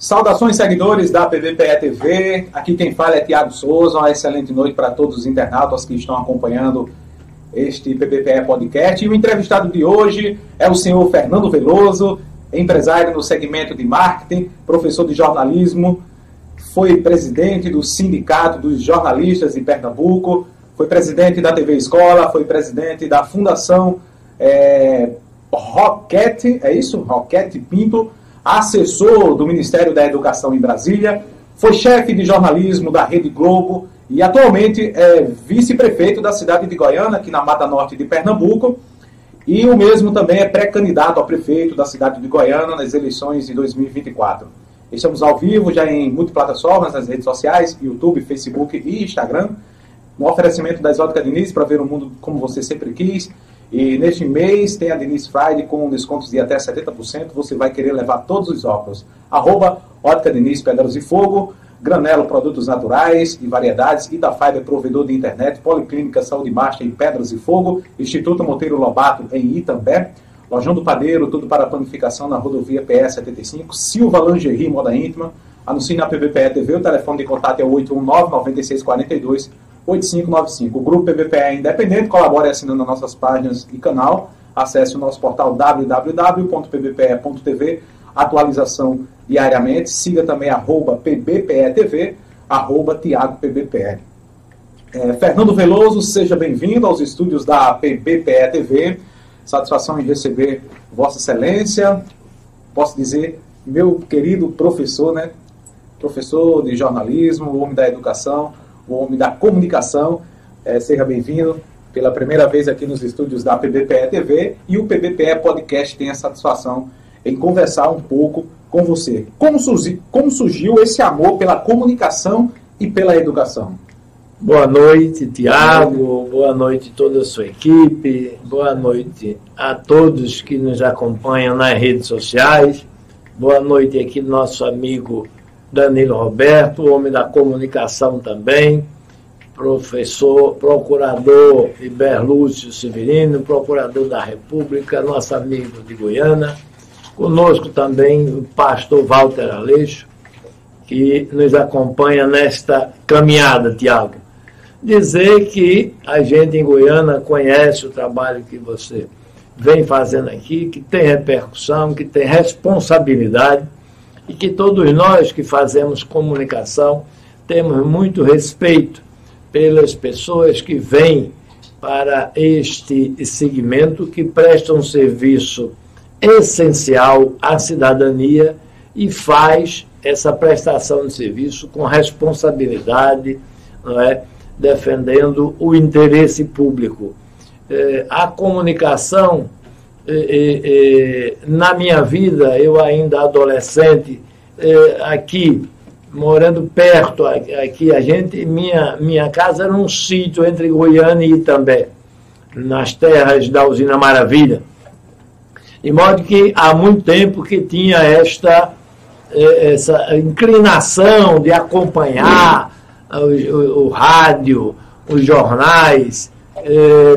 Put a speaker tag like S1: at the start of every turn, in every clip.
S1: Saudações, seguidores da PBPE TV. Aqui quem fala é Tiago Souza. Uma excelente noite para todos os internautas que estão acompanhando este PBPE Podcast. E o entrevistado de hoje é o senhor Fernando Veloso, empresário no segmento de marketing, professor de jornalismo, foi presidente do Sindicato dos Jornalistas de Pernambuco, foi presidente da TV Escola, foi presidente da Fundação é, Roquete, é isso? Roquete Pinto assessor do Ministério da Educação em Brasília, foi chefe de jornalismo da Rede Globo e atualmente é vice-prefeito da cidade de Goiânia, aqui na Mata Norte de Pernambuco. E o mesmo também é pré-candidato a prefeito da cidade de Goiânia nas eleições de 2024. Estamos ao vivo já em multiplataformas, nas redes sociais, YouTube, Facebook e Instagram. No oferecimento da Exótica Diniz para ver o mundo como você sempre quis. E neste mês tem a Denise Friday com descontos de até 70%. Você vai querer levar todos os óculos. Arroba Ótica Denise Pedras e Fogo. Granelo Produtos Naturais e Variedades. Itafiber Provedor de Internet. Policlínica Saúde Baixa em Pedras e Fogo. Instituto Monteiro Lobato em Itambé. Lojão do Padeiro, tudo para planificação na rodovia PS 75. Silva Lingerie Moda Íntima. Anuncie na PBPE TV. O telefone de contato é 819 9642 8595. O Grupo PVPE é independente, colabore assinando nossas páginas e canal. Acesse o nosso portal www.pbpe.tv, atualização diariamente. Siga também arroba pbpetv, arroba tiagopbpe. É, Fernando Veloso, seja bem-vindo aos estúdios da PBPE TV. Satisfação em receber Vossa Excelência. Posso dizer, meu querido professor, né? Professor de jornalismo, homem da educação, o homem da comunicação. É, seja bem-vindo pela primeira vez aqui nos estúdios da PBPE TV e o PBPE Podcast tem a satisfação em conversar um pouco com você. Como, surgi, como surgiu esse amor pela comunicação e pela educação?
S2: Boa noite, Tiago. Boa noite toda a sua equipe. Boa noite a todos que nos acompanham nas redes sociais. Boa noite aqui nosso amigo Danilo Roberto, homem da comunicação também, professor, procurador Iberlúcio Severino, procurador da República, nosso amigo de Goiânia. Conosco também o pastor Walter Aleixo, que nos acompanha nesta caminhada, Tiago. Dizer que a gente em Goiânia conhece o trabalho que você vem fazendo aqui, que tem repercussão, que tem responsabilidade e que todos nós que fazemos comunicação temos muito respeito pelas pessoas que vêm para este segmento que prestam um serviço essencial à cidadania e faz essa prestação de serviço com responsabilidade, não é? defendendo o interesse público. É, a comunicação na minha vida, eu ainda adolescente, aqui, morando perto, aqui a gente, minha, minha casa era um sítio entre Goiânia e Itambé, nas terras da usina Maravilha. De modo que há muito tempo que tinha esta essa inclinação de acompanhar o, o, o rádio, os jornais.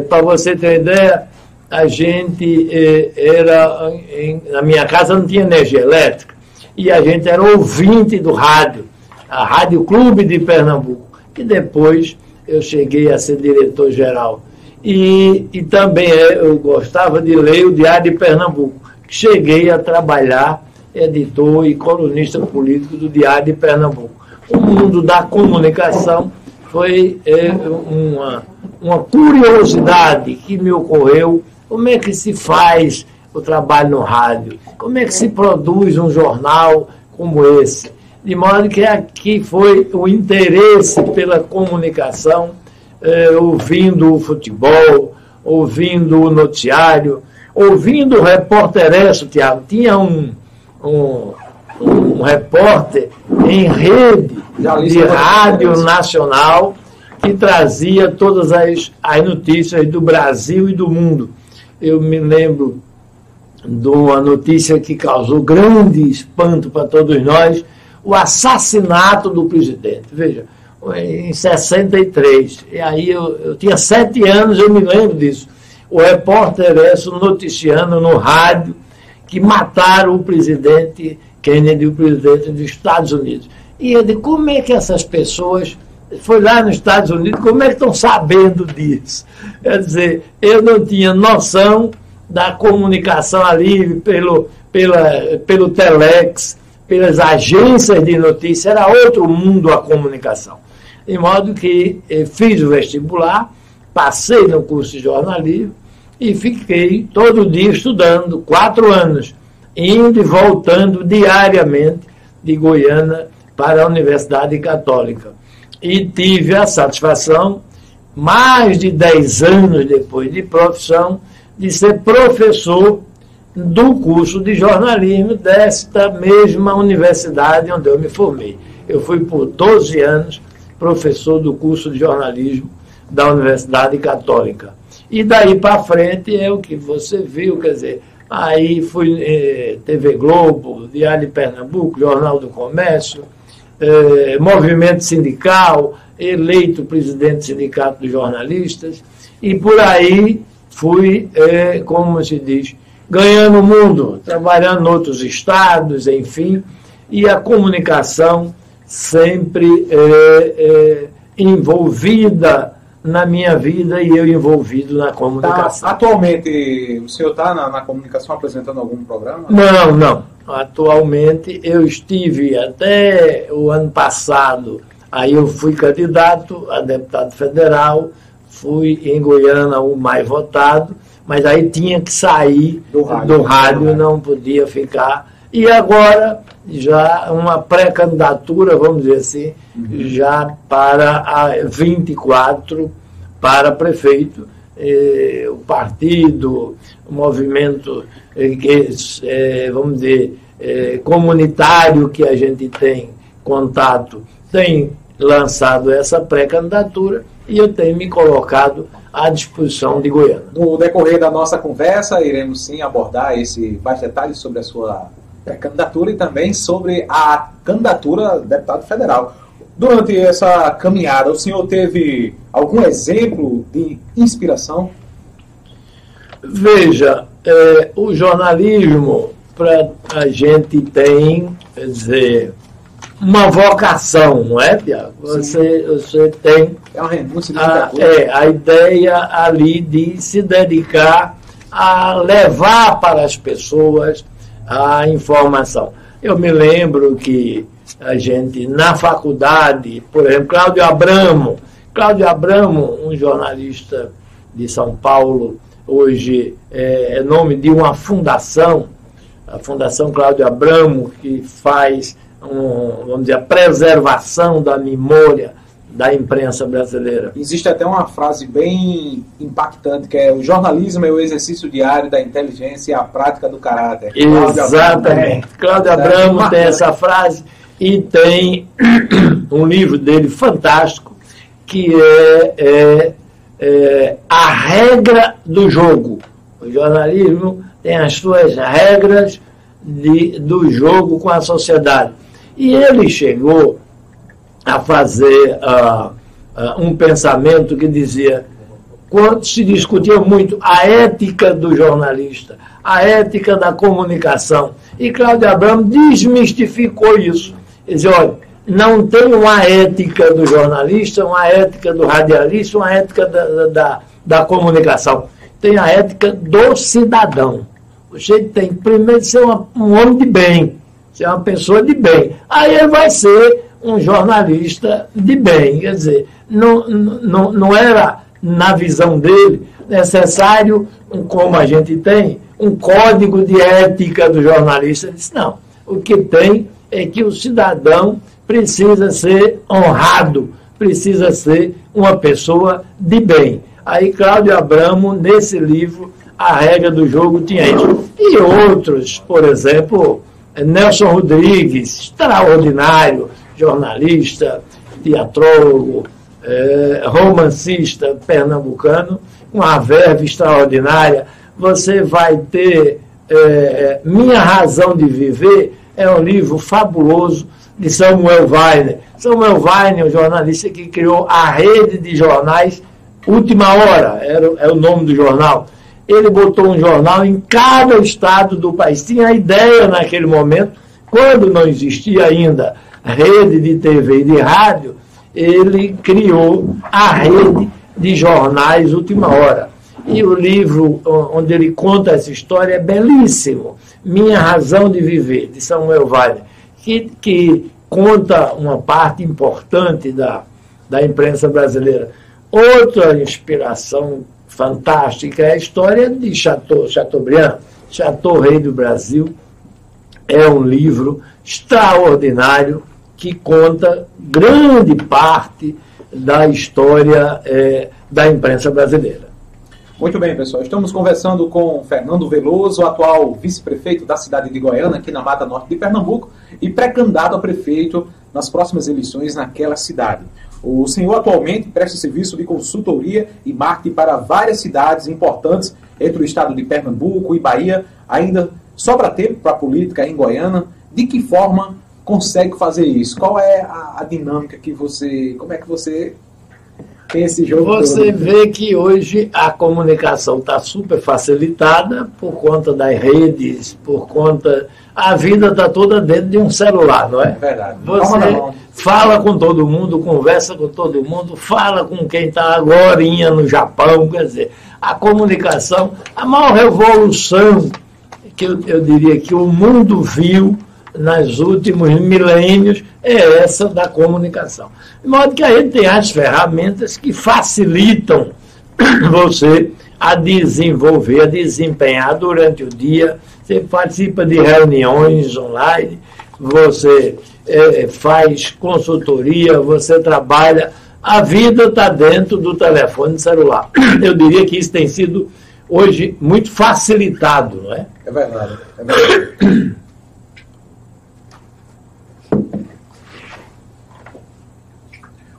S2: Para você ter ideia, a gente eh, era. Em, na minha casa não tinha energia elétrica, e a gente era ouvinte do rádio, a Rádio Clube de Pernambuco, que depois eu cheguei a ser diretor-geral. E, e também eh, eu gostava de ler o Diário de Pernambuco. Cheguei a trabalhar editor e colunista político do Diário de Pernambuco. O mundo da comunicação foi é, uma, uma curiosidade que me ocorreu como é que se faz o trabalho no rádio? Como é que se produz um jornal como esse? De modo que aqui foi o interesse pela comunicação, eh, ouvindo o futebol, ouvindo o noticiário, ouvindo o repórter Tiago. Tinha um, um, um repórter em rede de rádio nacional que trazia todas as, as notícias do Brasil e do mundo eu me lembro de uma notícia que causou grande espanto para todos nós, o assassinato do presidente. Veja, em 63. E aí eu, eu tinha sete anos, eu me lembro disso. O repórter Esso noticiando no rádio que mataram o presidente Kennedy, o presidente dos Estados Unidos. E ele, como é que essas pessoas foi lá nos Estados Unidos, como é que estão sabendo disso? Quer dizer, eu não tinha noção da comunicação ali pelo, pela, pelo Telex, pelas agências de notícia, era outro mundo a comunicação. De modo que eh, fiz o vestibular, passei no curso de jornalismo e fiquei todo dia estudando, quatro anos, indo e voltando diariamente de Goiânia para a Universidade Católica e tive a satisfação, mais de 10 anos depois de profissão, de ser professor do curso de jornalismo desta mesma universidade onde eu me formei. Eu fui por 12 anos professor do curso de jornalismo da Universidade Católica. E daí para frente é o que você viu, quer dizer, aí fui eh, TV Globo, Diário de Pernambuco, Jornal do Comércio, eh, movimento sindical, eleito presidente do Sindicato dos Jornalistas, e por aí fui, eh, como se diz, ganhando o mundo, trabalhando em outros estados, enfim, e a comunicação sempre eh, envolvida na minha vida e eu envolvido na comunicação.
S1: Tá, atualmente, o senhor está na, na, comunicação apresentando algum programa?
S2: Não, não. Atualmente, eu estive até o ano passado, aí eu fui candidato a deputado federal, fui em Goiânia o mais votado, mas aí tinha que sair do rádio, do rádio não podia ficar. E agora, já uma pré-candidatura, vamos dizer assim, uhum. já para a 24 para prefeito. Eh, o partido, o movimento, eh, que, eh, vamos dizer, eh, comunitário que a gente tem contato, tem lançado essa pré-candidatura e eu tenho me colocado à disposição de Goiânia.
S1: No decorrer da nossa conversa, iremos sim abordar esse mais detalhes sobre a sua pré-candidatura e também sobre a candidatura a deputado federal. Durante essa caminhada, o senhor teve algum exemplo de inspiração?
S2: Veja, é, o jornalismo, para a gente tem, quer dizer, uma vocação, não é, Tiago? Você, você tem
S1: é uma renúncia de
S2: a, é, a ideia ali de se dedicar a levar para as pessoas a informação. Eu me lembro que a gente, na faculdade, por exemplo, Cláudio Abramo, Cláudio Abramo, um jornalista de São Paulo, hoje é, é nome de uma fundação, a Fundação Cláudio Abramo, que faz, um, vamos dizer, a preservação da memória da imprensa brasileira.
S1: Existe até uma frase bem impactante que é o jornalismo é o exercício diário da inteligência e a prática do caráter.
S2: Exatamente. Cláudio Abramo é, tem essa frase e tem um livro dele fantástico que é, é, é a regra do jogo. O jornalismo tem as suas regras de, do jogo com a sociedade. E ele chegou a fazer uh, uh, um pensamento que dizia, quando se discutia muito a ética do jornalista, a ética da comunicação, e Cláudio Abramo desmistificou isso. Ele dizia, olha, não tem uma ética do jornalista, uma ética do radialista, uma ética da, da, da comunicação. Tem a ética do cidadão. Você tem primeiro ser uma, um homem de bem, ser uma pessoa de bem. Aí ele vai ser um jornalista de bem. Quer dizer, não, não, não era, na visão dele, necessário, como a gente tem, um código de ética do jornalista. Ele disse, não, o que tem é que o cidadão precisa ser honrado, precisa ser uma pessoa de bem. Aí Cláudio Abramo, nesse livro, A Regra do Jogo, tinha isso. E outros, por exemplo, Nelson Rodrigues, extraordinário, jornalista, teatrólogo, é, romancista pernambucano, uma verve extraordinária. Você vai ter é, Minha Razão de Viver, é um livro fabuloso de Samuel Weiner. Samuel Weiner, um jornalista que criou a rede de jornais Última Hora, era, é o nome do jornal. Ele botou um jornal em cada estado do país. Tinha a ideia naquele momento Quando não existia ainda rede de TV e de rádio, ele criou a rede de jornais Última Hora. E o livro onde ele conta essa história é belíssimo. Minha Razão de Viver, de Samuel Vale, que, que conta uma parte importante da, da imprensa brasileira. Outra inspiração fantástica é a história de Chateau, Chateaubriand, Chateau Rei do Brasil. É um livro extraordinário que conta grande parte da história é, da imprensa brasileira.
S1: Muito bem, pessoal. Estamos conversando com Fernando Veloso, atual vice-prefeito da cidade de Goiânia, aqui na Mata Norte de Pernambuco, e pré-candidato a prefeito nas próximas eleições naquela cidade. O senhor atualmente presta serviço de consultoria e marketing para várias cidades importantes entre o estado de Pernambuco e Bahia. Ainda sobra tempo para a política em Goiânia. De que forma consegue fazer isso? Qual é a, a dinâmica que você. Como é que você tem esse jogo?
S2: Você todo? vê que hoje a comunicação está super facilitada por conta das redes, por conta. A vida está toda dentro de um celular, não é?
S1: Verdade.
S2: Você fala com todo mundo, conversa com todo mundo, fala com quem está agora no Japão, quer dizer, a comunicação, a maior revolução que eu, eu diria que o mundo viu nos últimos milênios é essa da comunicação. De modo que a gente tem as ferramentas que facilitam você a desenvolver, a desempenhar durante o dia. Você participa de reuniões online, você é, faz consultoria, você trabalha. A vida está dentro do telefone celular. Eu diria que isso tem sido hoje muito facilitado, não é?
S1: É verdade. É verdade.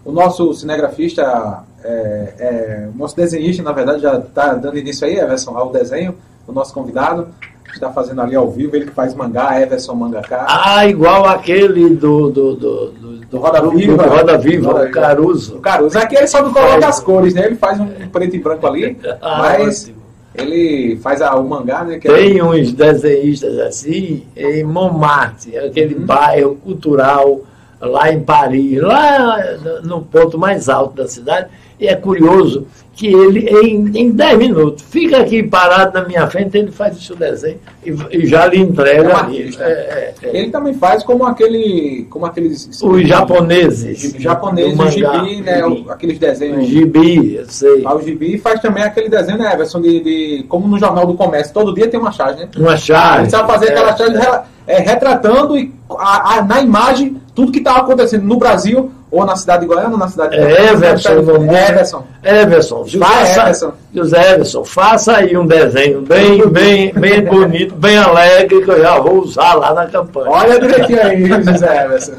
S1: O nosso cinegrafista, é, é, o nosso desenhista, na verdade, já está dando início aí, Everson, ao desenho, o nosso convidado. Está fazendo ali ao vivo, ele que faz mangá, Everson Mangaká.
S2: Ah, igual aquele do, do, do, do, do Roda Viva. Do Roda Viva, o Caruso.
S1: O Caruso. Aqui ele só não coloca as cores, né? Ele faz um preto e branco ali, ah, mas ótimo. ele faz a, o mangá, né?
S2: Tem é... uns desenhistas assim em Montmartre, aquele uhum. bairro cultural lá em Paris, lá no ponto mais alto da cidade, e é curioso que ele, em, em 10 minutos, fica aqui parado na minha frente, ele faz o seu desenho e, e já lhe entrega. É ali.
S1: É, é, é, ele também faz como aquele. Como aqueles.
S2: Os japoneses.
S1: Japoneses, o gibi, né? O, aqueles desenhos. O
S2: gibi, eu sei.
S1: Ah, o gibi faz também aquele desenho, né, Everson, de, de, como no Jornal do Comércio. Todo dia tem uma charge, né?
S2: Uma charge.
S1: Ele sabe fazer aquela é. charge é, retratando e, a, a, na imagem tudo que estava acontecendo no Brasil ou na cidade de Goiânia ou na cidade de
S2: Goiânia. Everson, Everson. Everson, José faça, Everson. José Everson, faça aí um desenho bem, bem, bem bonito, bem alegre, que eu já vou usar lá na campanha.
S1: Olha direitinho aí, José Everson.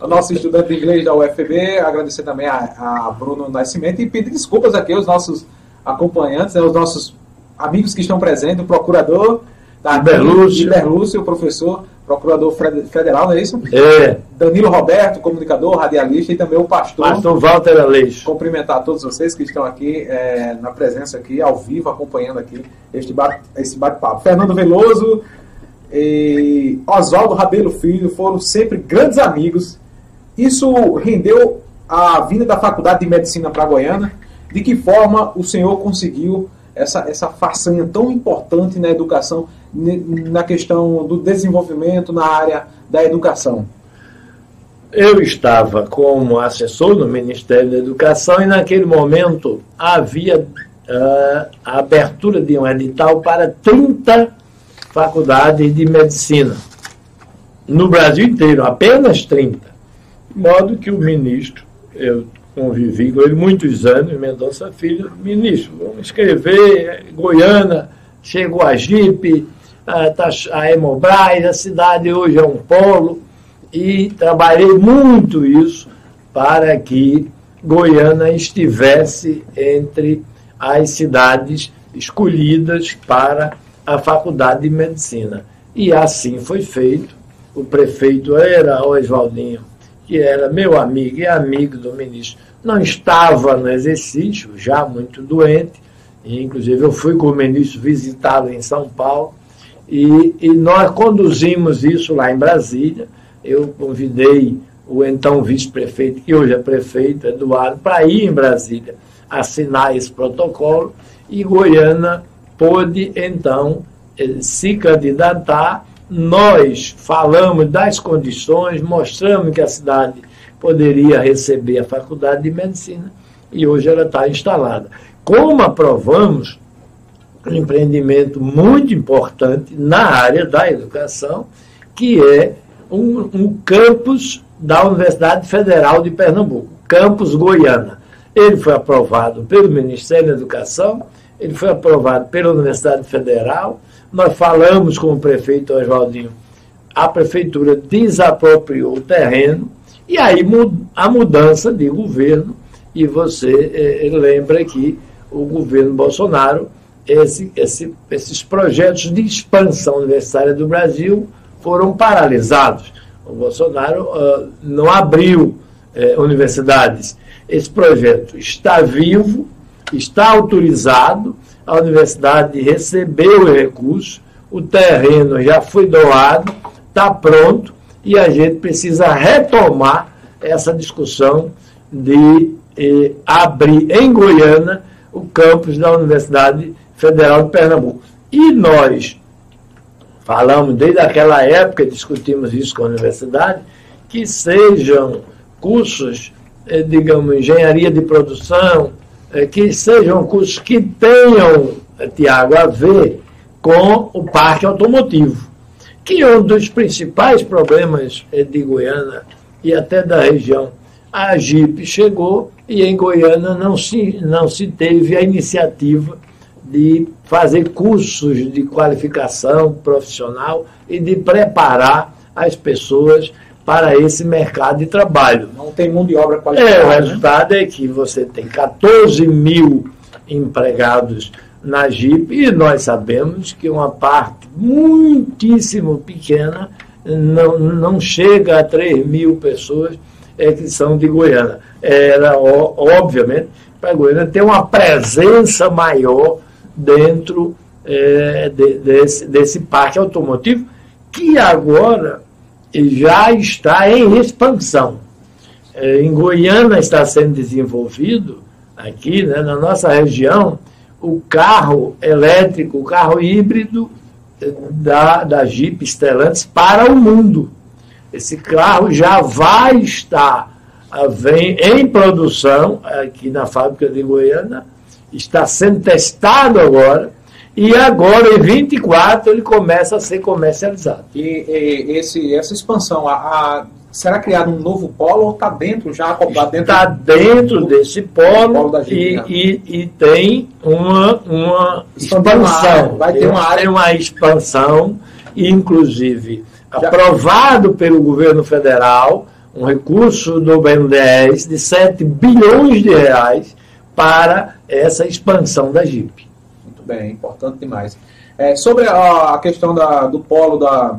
S1: O nosso estudante de inglês da UFB, agradecer também a, a Bruno Nascimento e pedir desculpas aqui aos nossos acompanhantes, aos nossos amigos que estão presentes, o procurador da Berlúcio, Berlúcio, o professor procurador federal, não é isso?
S2: É.
S1: Danilo Roberto, comunicador, radialista e também o pastor.
S2: Pastor Walter Aleixo.
S1: Cumprimentar todos vocês que estão aqui é, na presença aqui, ao vivo, acompanhando aqui este bate, esse bate-papo. Fernando Veloso e Oswaldo Rabelo Filho foram sempre grandes amigos. Isso rendeu a vinda da Faculdade de Medicina para Goiânia. De que forma o senhor conseguiu essa, essa façanha tão importante na educação, na questão do desenvolvimento na área da educação?
S2: Eu estava como assessor no Ministério da Educação e naquele momento havia uh, a abertura de um edital para 30 faculdades de medicina no Brasil inteiro, apenas 30. De modo que o ministro, eu convivi com ele muitos anos, Mendonça Filho, ministro, vamos escrever, Goiânia, chegou a Jipe, a, tá, a Hemobras, a cidade hoje é um polo, e trabalhei muito isso para que Goiânia estivesse entre as cidades escolhidas para a Faculdade de Medicina. E assim foi feito. O prefeito era Oswaldinho que era meu amigo e amigo do ministro, não estava no exercício, já muito doente, inclusive eu fui com o ministro visitá-lo em São Paulo, E, e nós conduzimos isso lá em Brasília. Eu convidei o então vice-prefeito, que hoje é prefeito, Eduardo, para ir em Brasília assinar esse protocolo e Goiânia pôde, então, eh, se candidatar. Nós falamos das condições, mostramos que a cidade poderia receber a faculdade de medicina e hoje ela está instalada. Como aprovamos um empreendimento muito importante na área da educação, que é um, um campus da Universidade Federal de Pernambuco, Campus Goiânia. Ele foi aprovado pelo Ministério da Educação, ele foi aprovado pela Universidade Federal. Nós falamos com o prefeito Oswaldinho, a prefeitura desapropriou o terreno, e aí a mudança de governo, e você eh, lembra que o governo Bolsonaro, esse, esse, esses projetos de expansão universitária do Brasil foram paralisados. O Bolsonaro uh, não abriu eh, universidades. Esse projeto está vivo, está autorizado, a universidade recebeu o recurso, o terreno já foi doado, está pronto e a gente precisa retomar essa discussão de eh, abrir em Goiânia o campus da Universidade Federal de Pernambuco. E nós falamos desde aquela época, discutimos isso com a universidade, que sejam cursos, eh, digamos, engenharia de produção, eh, que sejam cursos que tenham, eh, Tiago, a ver com o parque automotivo, que é um dos principais problemas de Goiânia e até da região. A Jeep chegou e em Goiânia não se, não se teve a iniciativa de fazer cursos de qualificação profissional e de preparar as pessoas para esse mercado de trabalho.
S1: Não tem mão de obra qualificada.
S2: É, o né? resultado né? é que você tem 14 mil empregados na Jeep e nós sabemos que uma parte muitíssimo pequena não, não chega a 3 mil pessoas é, que são de Goiânia. Era, obviamente, para Goiânia ter uma presença maior dentro é, de, desse, desse parque automotivo, que agora já está em expansão. É, em Goiânia está sendo desenvolvido, aqui né, na nossa região, o carro elétrico, o carro híbrido é, da, da Jeep Stellantis para o mundo. Esse carro já vai estar vem em produção aqui na fábrica de Goiânia, está sendo testado agora, e agora, em 24, ele começa a ser comercializado.
S1: E, e esse, essa expansão, a, a, será criado um novo polo ou está dentro, já acoplado
S2: dentro? Está dentro do, desse polo, polo e, e, e, tem uma, uma expansão. vai ter uma área. Tem uma expansão, inclusive já. aprovado pelo governo federal, um recurso do BNDES de 7 bilhões de reais para essa expansão da JIP.
S1: Muito bem, importante demais. É, sobre a, questão da, do polo da,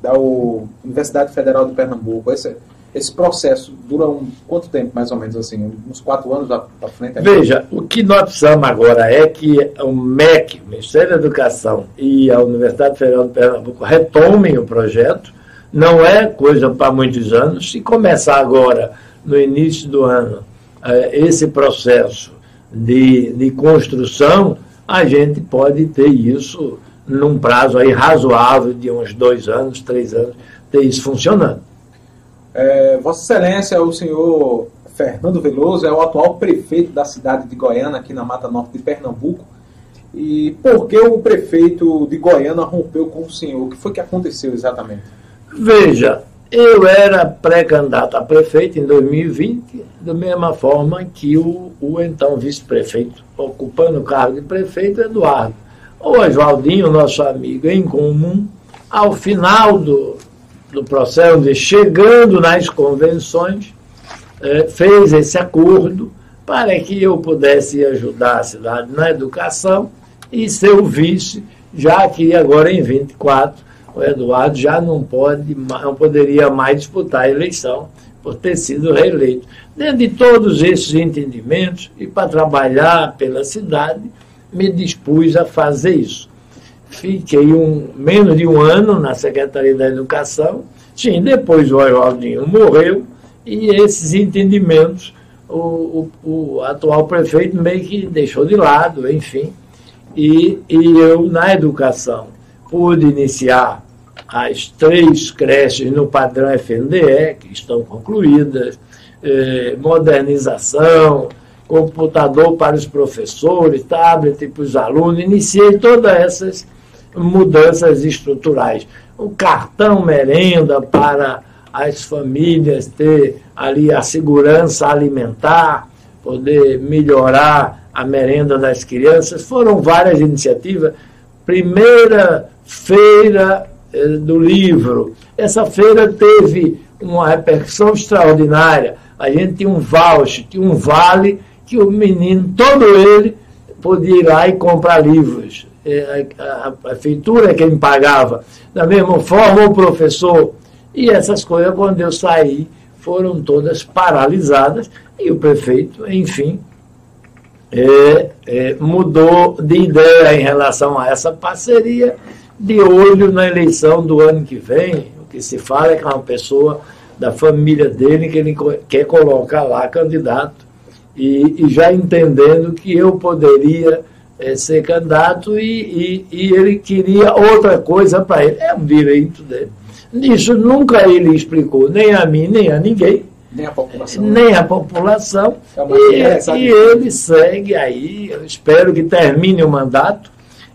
S1: da Universidade Federal de Pernambuco, esse, esse processo dura um, quanto tempo, mais ou menos, assim? Uns quatro anos para frente?
S2: Veja, o que nós precisamos agora é que o MEC, o Ministério da Educação e a Universidade Federal de Pernambuco retomem o projeto, não é coisa para muitos anos. Se começar agora, no início do ano, esse processo de, de construção, a gente pode ter isso num prazo aí razoável de uns dois anos, três anos, ter isso funcionando.
S1: É, Vossa Excelência, o senhor Fernando Veloso, é o atual prefeito da cidade de Goiânia, aqui na Mata Norte de Pernambuco. E por que o prefeito de Goiânia rompeu com o senhor? O que foi que aconteceu exatamente?
S2: Veja, eu era pré-candidato a prefeito em 2020, da mesma forma que o, o então vice-prefeito, ocupando o cargo de prefeito, Eduardo. O Oswaldinho, nosso amigo em comum, ao final do, do processo, de chegando nas convenções, eh, fez esse acordo para que eu pudesse ajudar a cidade na educação e ser o vice, já que agora em 24 o Eduardo já não, pode, não poderia mais disputar a eleição por ter sido reeleito. Dentro de todos esses entendimentos, e para trabalhar pela cidade, me dispus a fazer isso. fiquei um, menos de um ano na Secretaria da Educação. Sim, depois o Oswaldinho morreu e esses entendimentos o, o, o, atual prefeito meio que deixou de lado, enfim. E, e eu, na educação, pude iniciar as três creches no padrão FNDE, que estão concluídas, eh, modernização, computador para os professores, tablet para os alunos, iniciei todas essas mudanças estruturais. O cartão merenda para as famílias ter ali a segurança alimentar, poder melhorar a merenda das crianças. Foram várias iniciativas. Primeira feira eh, do livro. Essa feira teve uma repercussão extraordinária. A gente tinha um voucher, tinha um vale que o menino, todo ele, podia ir lá e comprar livros. A, a prefeitura é quem pagava. Da mesma forma, o professor. E essas coisas, quando eu saí, foram todas paralisadas e o prefeito, enfim, é, é, mudou de ideia em relação a essa parceria, de olho na eleição do ano que vem. O que se fala é que é uma pessoa da família dele que ele quer colocar lá candidato e, e já entendendo que eu poderia é, ser candidato e, e, e, ele queria outra coisa para ele. É um direito dele. Isso nunca ele explicou, nem a mim, nem a ninguém.
S1: Nem a população.
S2: Nem a população. É e, e ele segue aí. Eu espero que termine o mandato,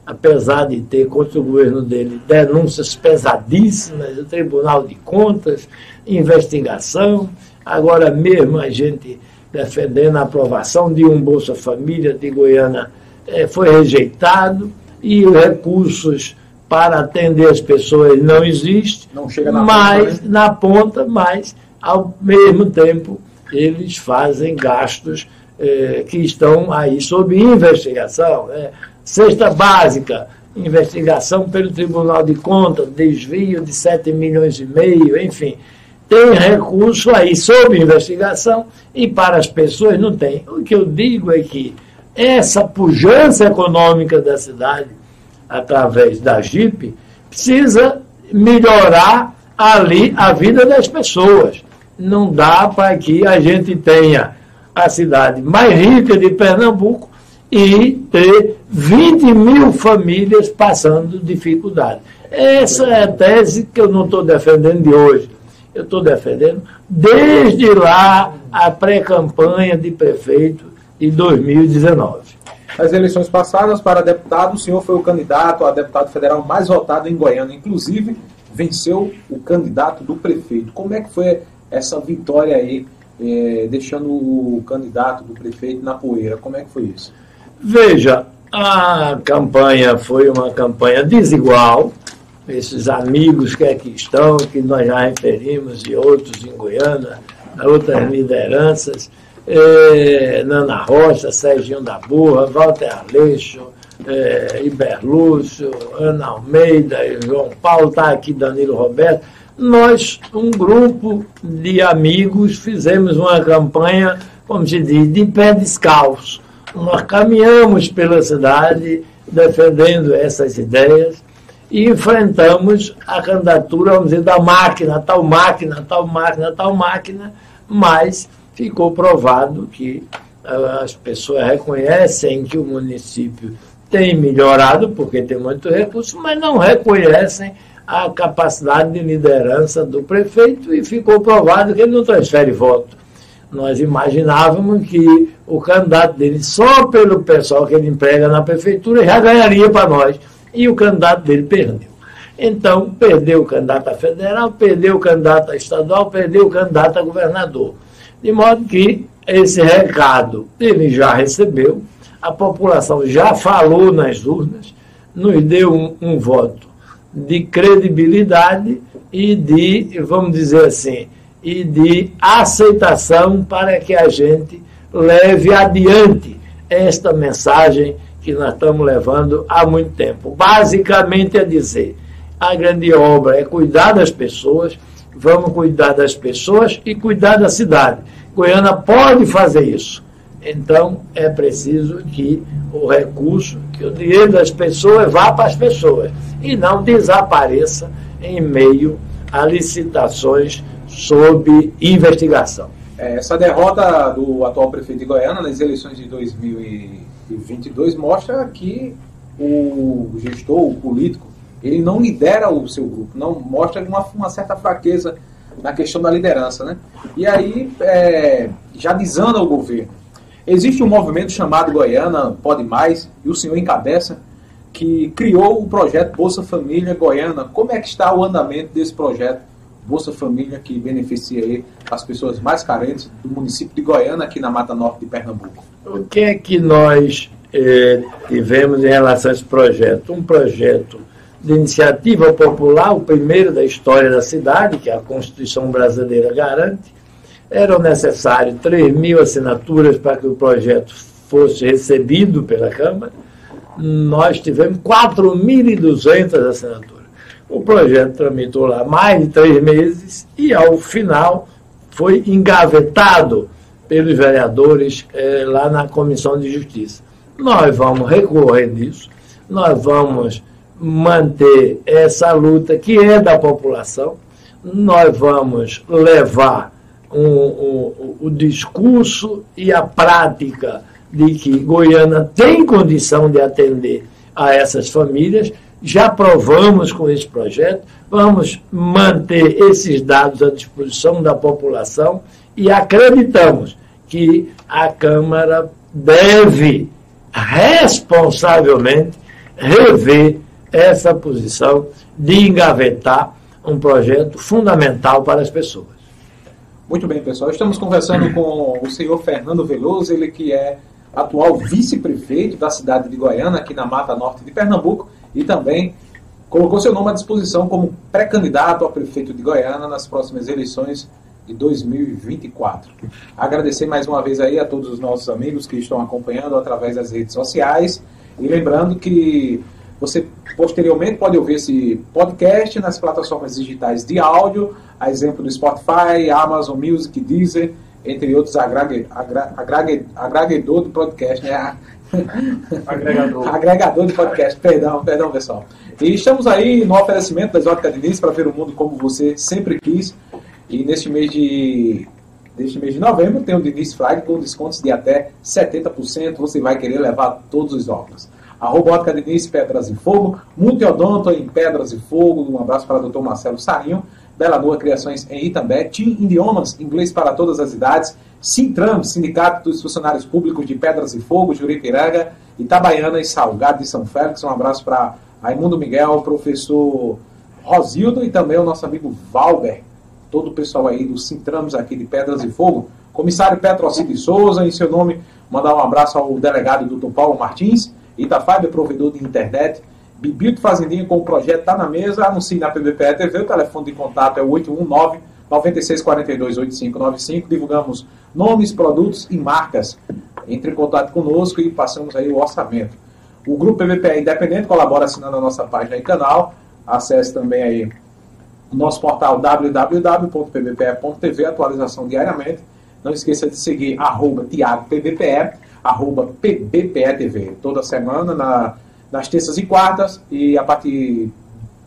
S2: apesar de ter contra o governo dele denúncias pesadíssimas do Tribunal de Contas, investigação. Agora mesmo a gente defendendo a aprovação de um Bolsa Família de Goiânia eh, foi rejeitado e recursos para atender as pessoas não existem,
S1: não chega na
S2: mas
S1: ponta, né?
S2: na ponta, mas ao mesmo tempo eles fazem gastos eh, que estão aí sob investigação. Né? Cesta básica, investigação pelo Tribunal de Contas, desvio de 7 milhões e meio, enfim tem recurso aí sob investigação e para as pessoas não tem. O que eu digo é que essa pujança econômica da cidade, através da JIP, precisa melhorar ali a vida das pessoas. Não dá para que a gente tenha a cidade mais rica de Pernambuco e ter 20 mil famílias passando dificuldade. Essa é a tese que eu não estou defendendo de hoje eu estou defendendo desde lá a pré-campanha de prefeito de 2019.
S1: Nas eleições passadas, para deputado, o senhor foi o candidato a deputado federal mais votado em Goiânia. Inclusive, venceu o candidato do prefeito. Como é que foi essa vitória aí, eh, deixando o candidato do prefeito na poeira? Como é que foi isso?
S2: Veja, a campanha foi uma campanha desigual esses amigos que aqui estão, que nós já referimos, e outros em Goiânia, outras lideranças, é, Nana Rocha, Serginho da Burra, Walter Aleixo, é, Iberlúcio, Ana Almeida, João Paulo, está aqui Danilo Roberto. Nós, um grupo de amigos, fizemos uma campanha, como se diz, de pé descalço. Nós caminhamos pela cidade defendendo essas ideias e enfrentamos a candidatura, vamos dizer, da máquina, tal máquina, tal máquina, tal máquina, mas ficou provado que uh, as pessoas reconhecem que o município tem melhorado, porque tem muito recurso, mas não reconhecem a capacidade de liderança do prefeito e ficou provado que ele não transfere voto. Nós imaginávamos que o candidato dele, só pelo pessoal que ele emprega na prefeitura, já ganharia para nós e o candidato dele perdeu. Então, perdeu o candidato a federal, perdeu o candidato a estadual, perdeu o candidato a governador. De modo que esse recado ele já recebeu, a população já falou nas urnas, nos deu um, um voto de credibilidade e de, vamos dizer assim, e de aceitação para que a gente leve adiante esta mensagem que nós estamos levando há muito tempo. Basicamente é dizer, a grande obra é cuidar das pessoas, vamos cuidar das pessoas e cuidar da cidade. Goiânia pode fazer isso. Então, é preciso que o recurso, que o dinheiro das pessoas vá para as pessoas e não desapareça em meio a licitações sob investigação.
S1: É, essa derrota do atual prefeito de Goiânia nas eleições de 2022 mostra que o gestor, o político, ele não lidera o seu grupo, não mostra uma, uma certa fraqueza na questão da liderança. Né? E aí, é, já desanda o governo. Existe um movimento chamado Goiânia Pode Mais, e o senhor encabeça, que criou o projeto Bolsa Família Goiana. Como é que está o andamento desse projeto Bolsa Família que beneficia as pessoas mais carentes do município de Goiânia, aqui na Mata Norte de Pernambuco?
S2: O que é que nós eh, tivemos em relação a esse projeto? Um projeto de iniciativa popular, o primeiro da história da cidade, que a Constituição brasileira garante. Eram necessários 3 mil assinaturas para que o projeto fosse recebido pela Câmara. Nós tivemos 4.200 assinaturas. O projeto tramitou lá mais de três meses e, ao final, foi engavetado pelos vereadores eh, lá na Comissão de Justiça. Nós vamos recorrer disso, nós vamos manter essa luta que é da população. Nós vamos levar um, um, o discurso e a prática de que Goiânia tem condição de atender a essas famílias. Já provamos com esse projeto, vamos manter esses dados à disposição da população e acreditamos que a Câmara deve responsavelmente rever essa posição de engavetar um projeto fundamental para as pessoas.
S1: Muito bem, pessoal. Estamos conversando com o senhor Fernando Veloso, ele que é atual vice-prefeito da cidade de Goiânia, aqui na Mata Norte de Pernambuco, e também colocou seu nome à disposição como pré-candidato a prefeito de Goiânia nas próximas eleições de 2024. Agradecer mais uma vez aí a todos os nossos amigos que estão acompanhando através das redes sociais e lembrando que você posteriormente pode ouvir esse podcast nas plataformas digitais de áudio, a exemplo do Spotify, Amazon Music, Deezer, entre outros agregador de podcast, né?
S2: Agregador.
S1: agregador de podcast, perdão, perdão pessoal. E estamos aí no oferecimento da Exótica Diniz para ver o mundo como você sempre quis. E neste mês de neste mês de novembro tem o Diniz Flag com descontos de até 70%. Você vai querer levar todos os óculos a Robótica Denise Pedras e Fogo, Multiodonto em Pedras e Fogo, um abraço para o Dr. Marcelo Sarinho, Bela Boa Criações em Itambé, Team Idiomas, inglês para todas as idades, Sintram, Sindicato dos Funcionários Públicos de Pedras e Fogo, Juripiranga, Itabaiana e Salgado de São Félix, um abraço para Raimundo Miguel, professor Rosildo e também o nosso amigo Valber, todo o pessoal aí do Sintramos aqui de Pedras e Fogo, comissário Petrocide Souza, em seu nome, mandar um abraço ao delegado Dr. Paulo Martins, Itafab é provedor de internet. Bibito Fazendinha com o projeto está na mesa. Anuncie na PBPE TV. O telefone de contato é o 819 9642 8595. Divulgamos nomes, produtos e marcas. Entre em contato conosco e passamos aí o orçamento. O Grupo PBPE Independente colabora assinando a nossa página e canal. Acesse também aí o nosso portal www.pbpe.tv, atualização diariamente. Não esqueça de seguir arroba Tiago PBPE arroba PBPETV, toda semana, na, nas terças e quartas, e a partir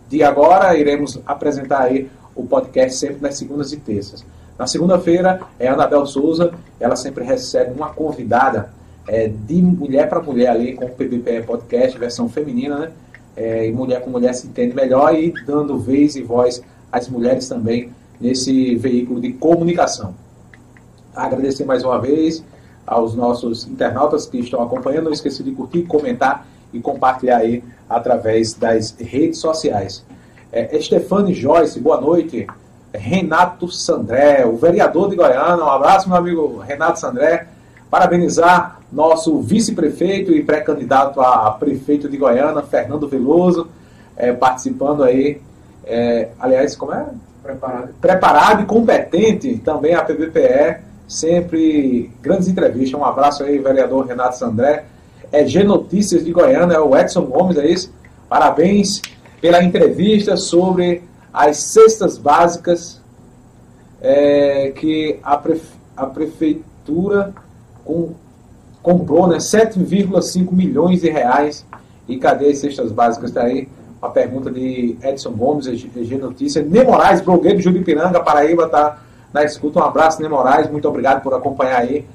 S1: de agora iremos apresentar aí o podcast sempre nas segundas e terças. Na segunda-feira é a Anabel Souza, ela sempre recebe uma convidada é, de mulher para mulher ali com o PBPE Podcast, versão feminina, né? É, e mulher com mulher se entende melhor e dando vez e voz às mulheres também nesse veículo de comunicação. Agradecer mais uma vez aos nossos internautas que estão acompanhando. Não esqueça de curtir, comentar e compartilhar aí através das redes sociais. É, Stefane Joyce, boa noite. Renato Sandré, o vereador de Goiânia. Um abraço, meu amigo Renato Sandré. Parabenizar nosso vice-prefeito e pré-candidato a prefeito de Goiânia, Fernando Veloso, é, participando aí. É, aliás, como é? Preparado. Preparado e competente também a PBPE sempre grandes entrevistas. Um abraço aí, vereador Renato Sandré. É G Notícias de Goiânia, é o Edson Gomes, é isso? Parabéns pela entrevista sobre as cestas básicas é, que a, prefe a prefeitura com comprou né, 7,5 milhões de reais. E cadê as cestas básicas? Está aí uma pergunta de Edson Gomes, EG Notícia. Ney Moraes, blogueiro de Juripiranga, Paraíba, está na escuta. Um abraço, Ney Moraes. Muito obrigado por acompanhar aí.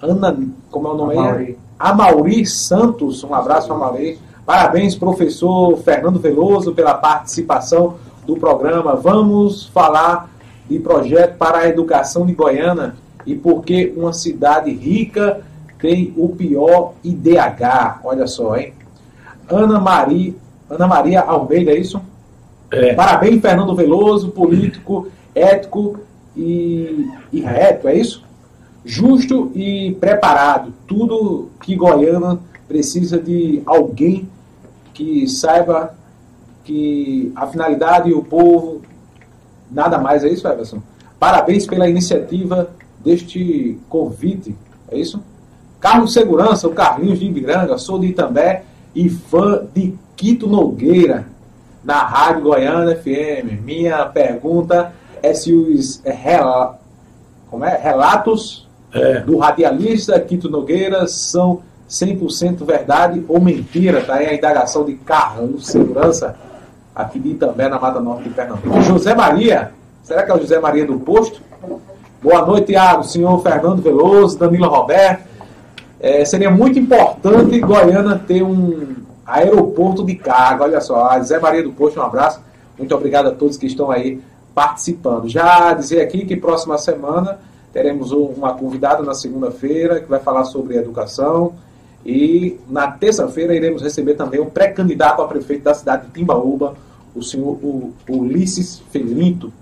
S1: Ana, como é o nome Amauri. Amauri Santos. Um abraço, Amauri. Parabéns, professor Fernando Veloso, pela participação do programa. Vamos falar de projeto para a educação de Goiânia e por que uma cidade rica tem o pior IDH. Olha só, hein? Ana Maria, Ana Maria Almeida, é isso? É. Parabéns, Fernando Veloso, político, ético e, e reto, é isso? Justo e preparado. Tudo que Goiânia precisa de alguém que saiba que a finalidade e o povo, nada mais, é isso, Everson? Parabéns pela iniciativa deste convite, é isso? Carlos Segurança, o Carlinhos de Ibiranga, sou de Itambé e fã de Quito Nogueira, na Rádio Goiânia FM. Minha pergunta é se os é, rel... Como é? relatos é. do radialista Quito Nogueira são 100% verdade ou mentira? Está aí a indagação de Carlos Segurança, aqui de Itambé, na Mata Norte de Pernambuco. José Maria, será que é o José Maria do Posto? Boa noite, Tiago, senhor Fernando Veloso, Danilo Roberto. É, seria muito importante Goiânia ter um aeroporto de carga. Olha só, a Zé Maria do Posto, um abraço. Muito obrigado a todos que estão aí participando. Já dizer aqui que próxima semana teremos uma convidada na segunda-feira que vai falar sobre educação. E na terça-feira iremos receber também um pré-candidato a prefeito da cidade de Timbaúba, o senhor Ulisses Felinto.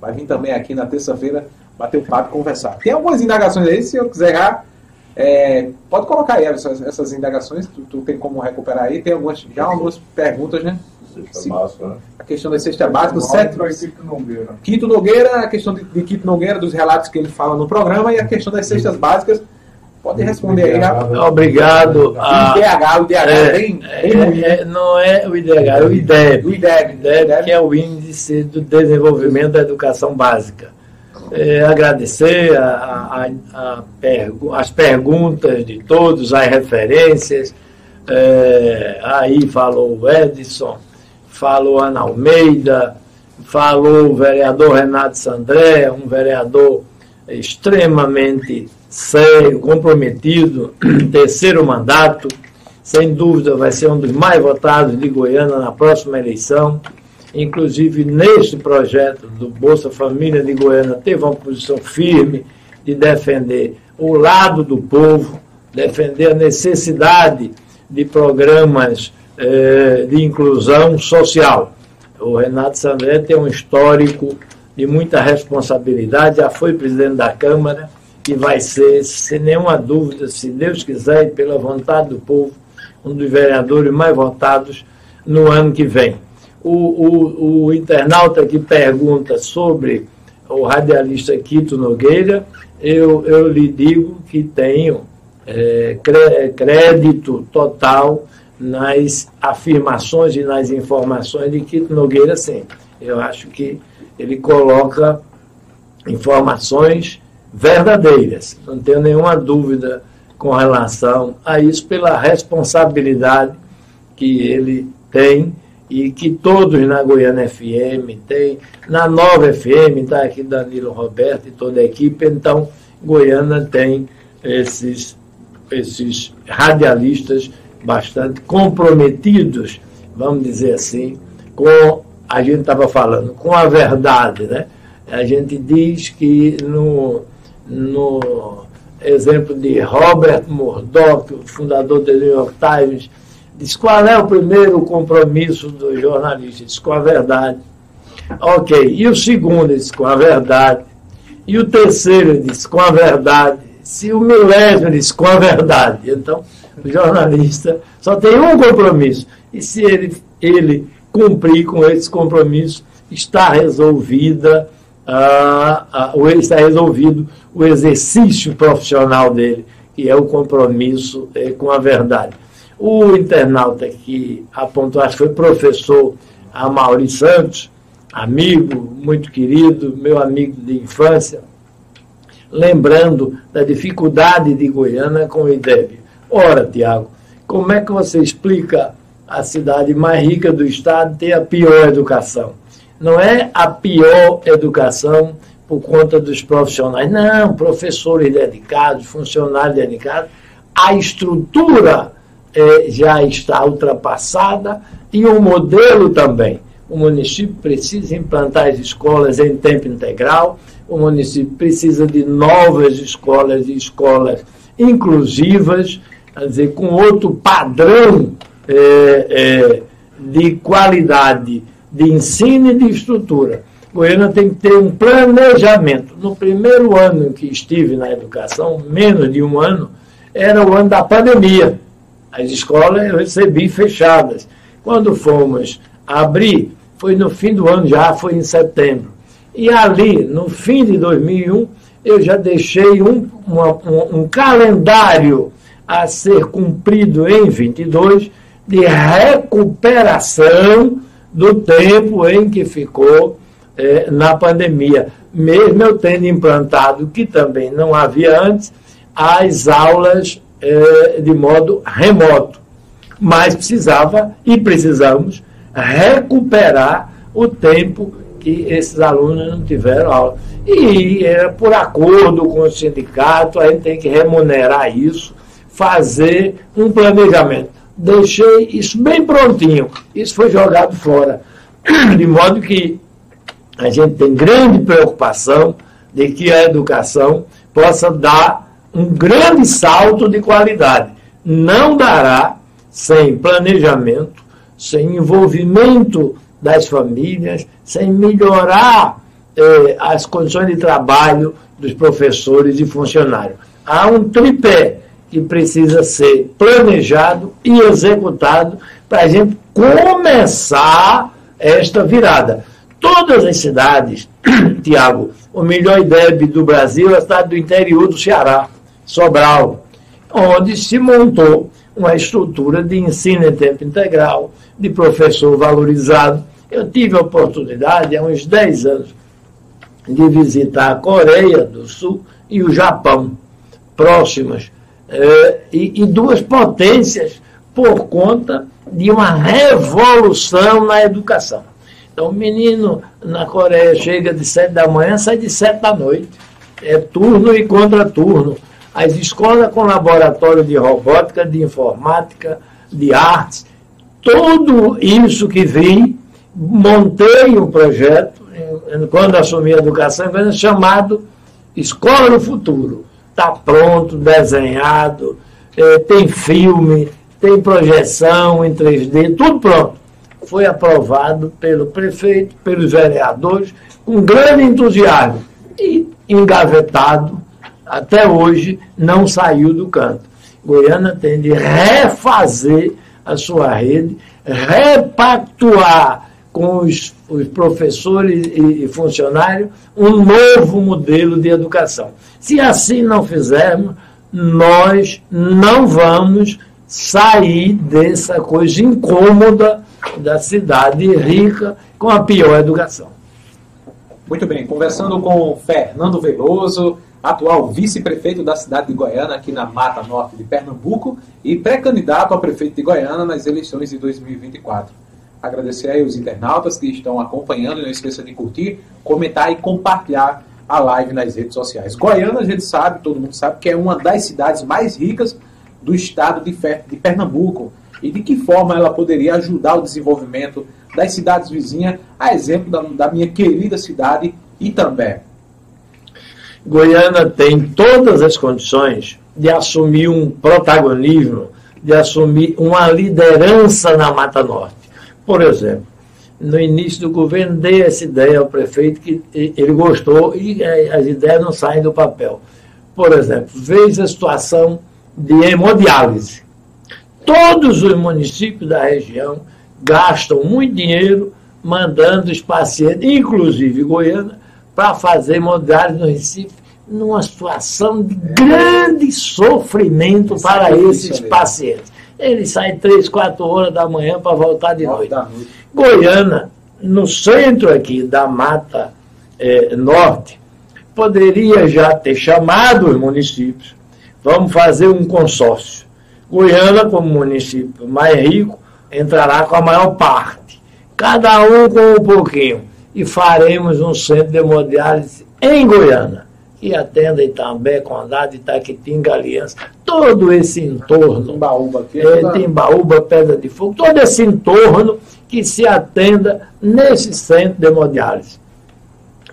S1: Vai vir também aqui na terça-feira bater o papo e conversar. Tem algumas indagações aí, se eu quiser já. É, pode colocar aí essas, essas indagações, tu, tu, tem como recuperar aí. Tem algumas, já algumas perguntas, né? Se, né? A questão da cesta básica, sete. Quito Nogueira. Quito Nogueira, a questão de, de Quito Nogueira, dos relatos que ele fala no programa, e a questão das cestas básicas Pode responder aí.
S2: Né? Obrigado.
S1: A... O IDH, o IDH é, bem, bem
S2: é, é, Não é o IDH, é o IDEB. O IDEB, IDEB, que é o Índice do Desenvolvimento da Educação Básica. É, agradecer a, a, a pergu as perguntas de todos, as referências. É, aí falou o Edson, falou Ana Almeida, falou o vereador Renato Sandré, um vereador extremamente sério, comprometido, terceiro mandato, sem dúvida vai ser um dos mais votados de Goiânia na próxima eleição. Inclusive, neste projeto do Bolsa Família de Goiânia, teve uma posição firme de defender o lado do povo, defender a necessidade de programas eh, de inclusão social. O Renato Sandré tem um histórico de muita responsabilidade, já foi presidente da Câmara que vai ser, sem nenhuma dúvida, se Deus quiser e pela vontade do povo, um dos vereadores mais votados no ano que vem. O, o, o internauta que pergunta sobre o radialista Quito Nogueira, eu, eu lhe digo que tenho é, crédito total nas afirmações e nas informações de Quito Nogueira, sim. Eu acho que ele coloca informações verdadeiras. Não tenho nenhuma dúvida com relação a isso, pela responsabilidade que ele tem e que todos na Goiânia FM têm, na Nova FM, está aqui Danilo Roberto e toda a equipe, então Goiânia tem esses, esses radialistas bastante comprometidos, vamos dizer assim, com, a gente estava falando, com a verdade, né? A gente diz que no, no exemplo de Robert Murdoch, o fundador do New York Times, diz qual é o primeiro compromisso do jornalista? Diz com a verdade. Ok, e o segundo diz com a verdade. E o terceiro diz com a verdade. Se o milésimo diz com a verdade. Então, o jornalista só tem um compromisso. E se ele, ele cumprir com esse compromisso, está resolvida ah, ah, está resolvido o exercício profissional dele, que é o compromisso eh, com a verdade. O internauta que apontou, acho que foi professor Amaury Santos, amigo, muito querido, meu amigo de infância, lembrando da dificuldade de Goiânia com o IDEB. Ora, Tiago, como é que você explica a cidade mais rica do estado ter a pior educação? Não é a pior educação por conta dos profissionais, não, professores dedicados, funcionários dedicados, a estrutura é, já está ultrapassada e o modelo também. O município precisa implantar as escolas em tempo integral, o município precisa de novas escolas e escolas inclusivas, quer dizer, com outro padrão é, é, de qualidade de ensino e de estrutura. Goiânia tem que ter um planejamento. No primeiro ano que estive na educação, menos de um ano, era o ano da pandemia. As escolas eu recebi fechadas. Quando fomos abrir, foi no fim do ano já, foi em setembro. E ali, no fim de 2001, eu já deixei um, uma, um, um calendário a ser cumprido em 22 de recuperação do tempo em que ficou é, na pandemia. Mesmo eu tendo implantado, que também não havia antes, as aulas é, de modo remoto. Mas precisava e precisamos recuperar o tempo que esses alunos não tiveram aula. E é, por acordo com o sindicato, a gente tem que remunerar isso, fazer um planejamento. Deixei isso bem prontinho. Isso foi jogado fora. De modo que a gente tem grande preocupação de que a educação possa dar um grande salto de qualidade. Não dará sem planejamento, sem envolvimento das famílias, sem melhorar eh, as condições de trabalho dos professores e funcionários. Há um tripé que precisa ser planejado e executado para a gente começar esta virada. Todas as cidades, Tiago, o melhor IDEB do Brasil é a cidade do interior do Ceará. Sobral, onde se montou uma estrutura de ensino em tempo integral, de professor valorizado. Eu tive a oportunidade, há uns 10 anos, de visitar a Coreia do Sul e o Japão, próximas, eh, e, e duas potências por conta de uma revolução na educação. Então, o menino na Coreia chega de sete da manhã, sai de sete da noite. É turno e contraturno as escolas com laboratório de robótica, de informática, de artes, tudo isso que vi, montei um projeto, quando assumi a educação, chamado Escola do Futuro. Está pronto, desenhado, é, tem filme, tem projeção em 3D, tudo pronto. Foi aprovado pelo prefeito, pelos vereadores, com grande entusiasmo e engavetado até hoje não saiu do canto. Goiânia tem de refazer a sua rede, repactuar com os, os professores e, e funcionários um novo modelo de educação. Se assim não fizermos, nós não vamos sair dessa coisa incômoda da cidade rica com a pior educação.
S1: Muito bem, conversando com Fernando Veloso, atual vice-prefeito da cidade de Goiânia, aqui na Mata Norte de Pernambuco, e pré-candidato a prefeito de Goiânia nas eleições de 2024. Agradecer aí os internautas que estão acompanhando, não esqueça de curtir, comentar e compartilhar a live nas redes sociais. Goiânia, a gente sabe, todo mundo sabe, que é uma das cidades mais ricas do estado de, de Pernambuco. E de que forma ela poderia ajudar o desenvolvimento das cidades vizinhas, a exemplo da, da minha querida cidade Itambé.
S2: Goiânia tem todas as condições de assumir um protagonismo, de assumir uma liderança na Mata Norte. Por exemplo, no início do governo, dei essa ideia ao prefeito que ele gostou e eh, as ideias não saem do papel. Por exemplo, veja a situação de hemodiálise. Todos os municípios da região gastam muito dinheiro mandando os pacientes, inclusive Goiânia, para fazer hemodiálise no Recife, numa situação de grande sofrimento Esse para é esses pacientes. Eles saem três, quatro horas da manhã para voltar de noite. noite. Goiânia, no centro aqui da Mata é, Norte, poderia já ter chamado os municípios. Vamos fazer um consórcio. Goiânia, como município mais rico, entrará com a maior parte. Cada um com um pouquinho. E faremos um centro de hemodiálise em Goiânia que atenda Itambé, Condado, Itaquitinga, Aliança, todo esse entorno. Timbaúba, aqui, é Timbaúba, Pedra de Fogo, todo esse entorno que se atenda nesse centro de hemodiálise.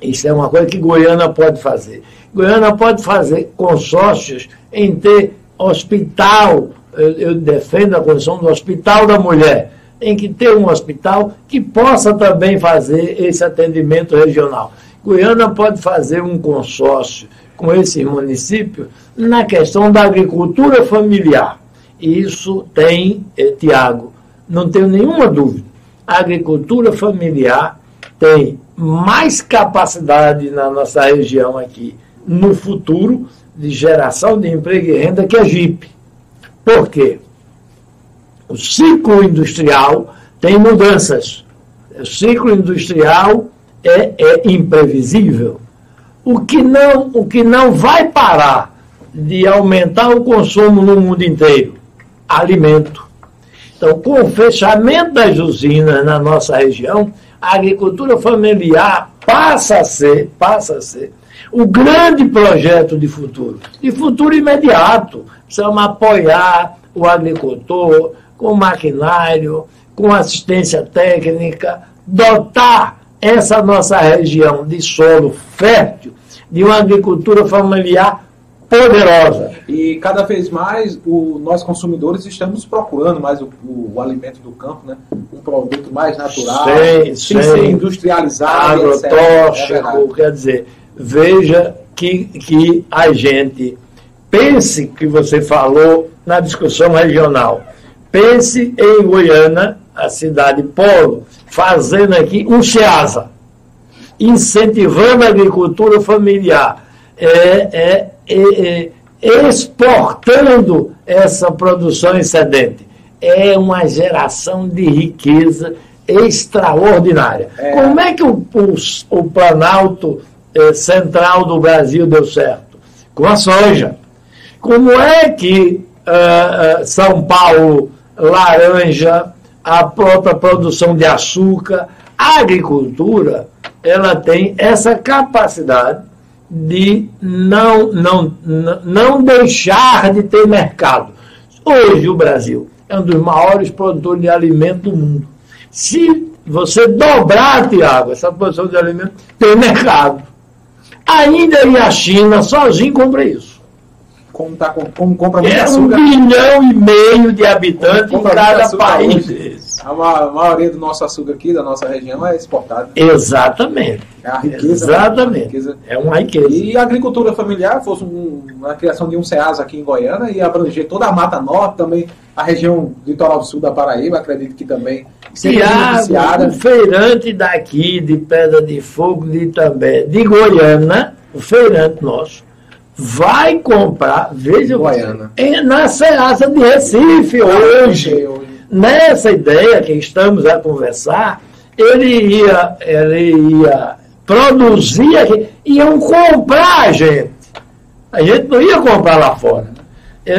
S2: Isso é uma coisa que Goiânia pode fazer. Goiânia pode fazer consórcios em ter hospital, eu, eu defendo a condição do hospital da mulher, em que ter um hospital que possa também fazer esse atendimento regional. Goiânia pode fazer um consórcio com esse município na questão da agricultura familiar. Isso tem, eh, Tiago, não tenho nenhuma dúvida. A agricultura familiar tem mais capacidade na nossa região aqui no futuro de geração de emprego e renda que a JIP. Por quê? O ciclo industrial tem mudanças. O ciclo industrial é, é imprevisível. O que, não, o que não vai parar de aumentar o consumo no mundo inteiro? Alimento. Então, com o fechamento das usinas na nossa região, a agricultura familiar passa a ser, passa a ser o grande projeto de futuro. De futuro imediato. Precisamos apoiar o agricultor com maquinário, com assistência técnica, dotar essa nossa região de solo fértil, de uma agricultura familiar poderosa.
S1: E cada vez mais o, nós consumidores estamos procurando mais o, o, o alimento do campo, né? um produto mais natural,
S2: sem, sem ser industrializado, agrotóxico, é quer dizer, veja que, que a gente pense que você falou na discussão regional, pense em Goiânia, a cidade polo, fazendo aqui um SEASA, incentivando a agricultura familiar, é, é, é, é, exportando essa produção excedente. É uma geração de riqueza extraordinária. É. Como é que o, o, o Planalto é, Central do Brasil deu certo? Com a soja. Como é que uh, São Paulo, laranja, a própria produção de açúcar. A agricultura, ela tem essa capacidade de não, não, não deixar de ter mercado. Hoje o Brasil é um dos maiores produtores de alimento do mundo. Se você dobrar, Tiago, essa produção de alimento, tem mercado. Ainda e a China sozinho compra isso
S1: como, tá, como compra muito
S2: é açúcar. um bilhão e meio de habitantes em cada
S1: país. A, a, maioria do nosso açúcar aqui, da nossa região, é exportado.
S2: Exatamente.
S1: É a riqueza.
S2: Né? Exatamente. riqueza. É uma riqueza.
S1: E a agricultura familiar fosse um, a criação de um SEAS aqui em Goiânia e abranger toda a Mata Norte, também a região litoral sul da Paraíba, acredito que também
S2: Tiago, o feirante daqui, de Pedra de Fogo, de também, de Goiânia, o feirante nosso, vai comprar, veja,
S1: Goiânia.
S2: na Ceasa de Recife hoje. Nessa ideia que estamos a conversar, ele ia, ele ia produzir aqui, iam comprar a gente. A gente não ia comprar lá fora.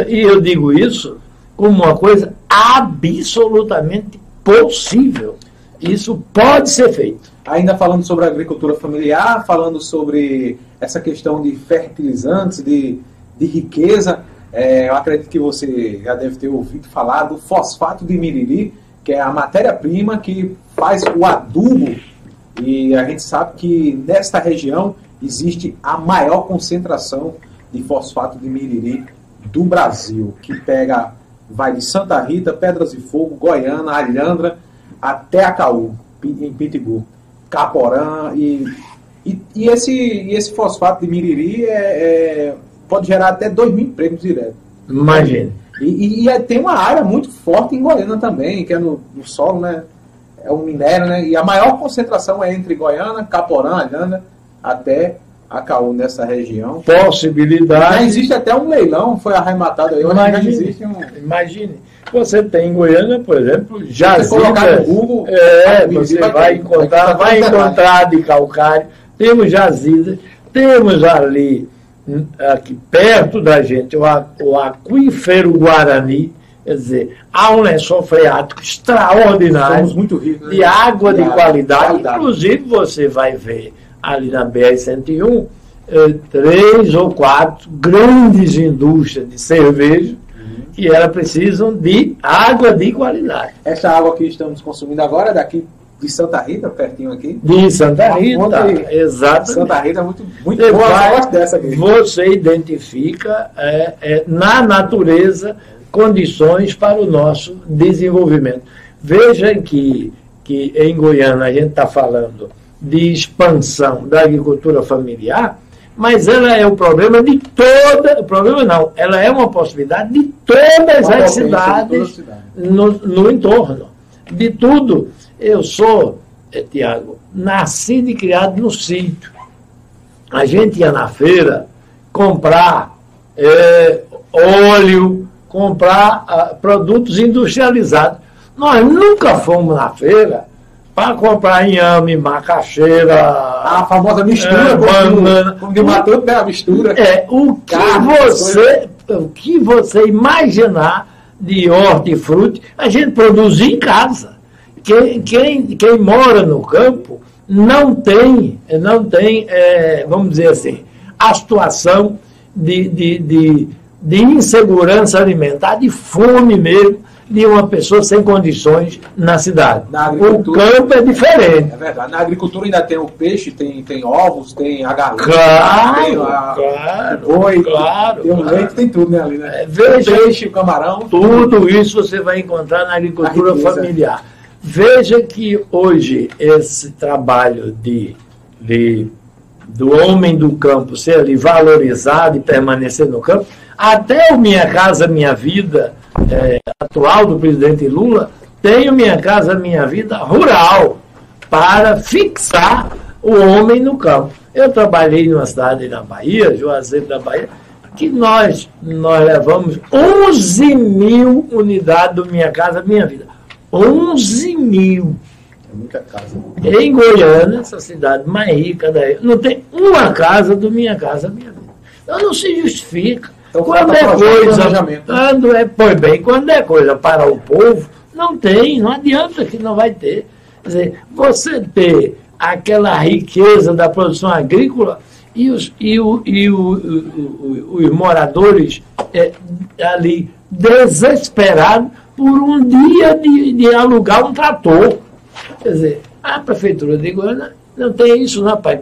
S2: E eu digo isso como uma coisa absolutamente possível. Isso pode ser feito.
S1: Ainda falando sobre agricultura familiar, falando sobre essa questão de fertilizantes, de, de riqueza, é, eu acredito que você já deve ter ouvido falar do fosfato de miriri, que é a matéria-prima que faz o adubo. E a gente sabe que nesta região existe a maior concentração de fosfato de miriri do Brasil, que pega, vai de Santa Rita, Pedras de Fogo, Goiânia, Alhandra, até Acaú, em Pitbull. Caporã e, e, e, esse, e esse fosfato de miriri é, é, pode gerar até 2 mil empregos direto.
S2: Imagina.
S1: E, e, e, é, tem uma área muito forte em Goiânia também, que é no, no solo, né? É um minério, né? E a maior concentração é entre Goiânia, Caporã, Alhana, até Acaú, nessa região.
S2: Possibilidade. Já
S1: existe até um leilão, foi arrematado aí.
S2: Imagine, um... imagine. Você tem em Goiânia, por exemplo, jazidas.
S1: Google,
S2: é, você vai, vai encontrar, vai encontrar de calcário. Temos jazidas, temos ali, aqui perto da gente, o, o aquífero Guarani, quer dizer, há um lençol freático extraordinário
S1: ricos,
S2: né? de água de, de qualidade. qualidade. Inclusive, você vai ver ali na BR-101 eh, três ou quatro grandes indústrias de cerveja uhum. que elas precisam de água de qualidade.
S1: Essa água que estamos consumindo agora é daqui de Santa Rita, pertinho aqui.
S2: De Santa Rita, exatamente.
S1: Santa Rita é muito, muito
S2: você boa, vai, dessa aqui. Você identifica é, é, na natureza condições para o nosso desenvolvimento. Veja que, que em Goiânia a gente está falando de expansão da agricultura familiar, mas ela é o problema de toda. O problema não, ela é uma possibilidade de todas as cidades cidade. no, no entorno. De tudo. Eu sou, é, Tiago, nascido e criado no sítio. A gente ia na feira comprar é, óleo, comprar ah, produtos industrializados. Nós nunca fomos na feira para comprar inhame, macaxeira.
S1: A famosa mistura, é, banana. Como que matou né, a mistura.
S2: É, o que, Carne, você, o que você imaginar de hortifruti, a gente produz em casa. Quem, quem, quem mora no campo não tem, não tem é, vamos dizer assim, a situação de, de, de, de insegurança alimentar, de fome mesmo, de uma pessoa sem condições na cidade. Na o campo é diferente.
S1: É verdade. Na agricultura ainda tem o peixe, tem, tem ovos, tem a galinha.
S2: Claro, tem a, claro,
S1: o boi, claro, tem o claro. leite, tem tudo né, ali, né?
S2: É, veja, o peixe, o camarão. Tudo isso você vai encontrar na agricultura familiar. Veja que hoje esse trabalho de, de do homem do campo ser ali valorizado e permanecer no campo, até o Minha Casa Minha Vida é, atual do presidente Lula, tem o Minha Casa Minha Vida rural para fixar o homem no campo. Eu trabalhei numa cidade na Bahia, Juazeiro da Bahia, que nós, nós levamos 11 mil unidades do Minha Casa Minha Vida. 11 mil.
S1: É muita casa.
S2: Em Goiânia, essa cidade mais rica daí, não tem uma casa do Minha Casa Minha Vida. Então não se justifica. Então, quando é coisa, quando é, pois bem, quando é coisa para o povo, não tem, não adianta que não vai ter. Quer dizer, você ter aquela riqueza da produção agrícola e os, e o, e o, o, os moradores é, ali desesperados por um dia de, de alugar um trator. Quer dizer, a prefeitura de Goiânia não tem isso, não, pai.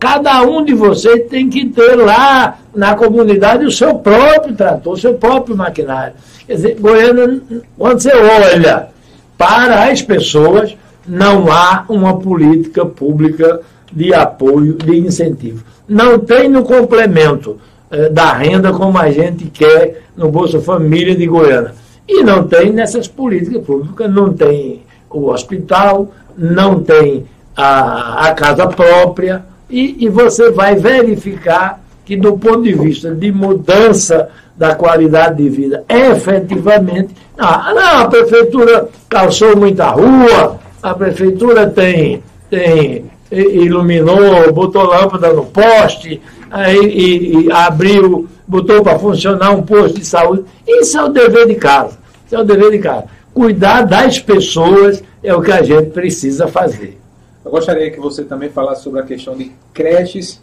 S2: Cada um de vocês tem que ter lá na comunidade o seu próprio trator, o seu próprio maquinário. Quer dizer, Goiânia, quando você olha para as pessoas, não há uma política pública de apoio, de incentivo. Não tem no complemento eh, da renda como a gente quer no Bolsa Família de Goiânia. E não tem nessas políticas públicas, não tem o hospital, não tem a, a casa própria, e, e você vai verificar que, do ponto de vista de mudança da qualidade de vida, efetivamente, não, não a prefeitura calçou muita rua, a prefeitura tem, tem iluminou, botou lâmpada no poste, aí, e, e abriu, botou para funcionar um posto de saúde. Isso é o dever de casa. Isso é o dever de casa. Cuidar das pessoas é o que a gente precisa fazer.
S1: Eu gostaria que você também falasse sobre a questão de creches,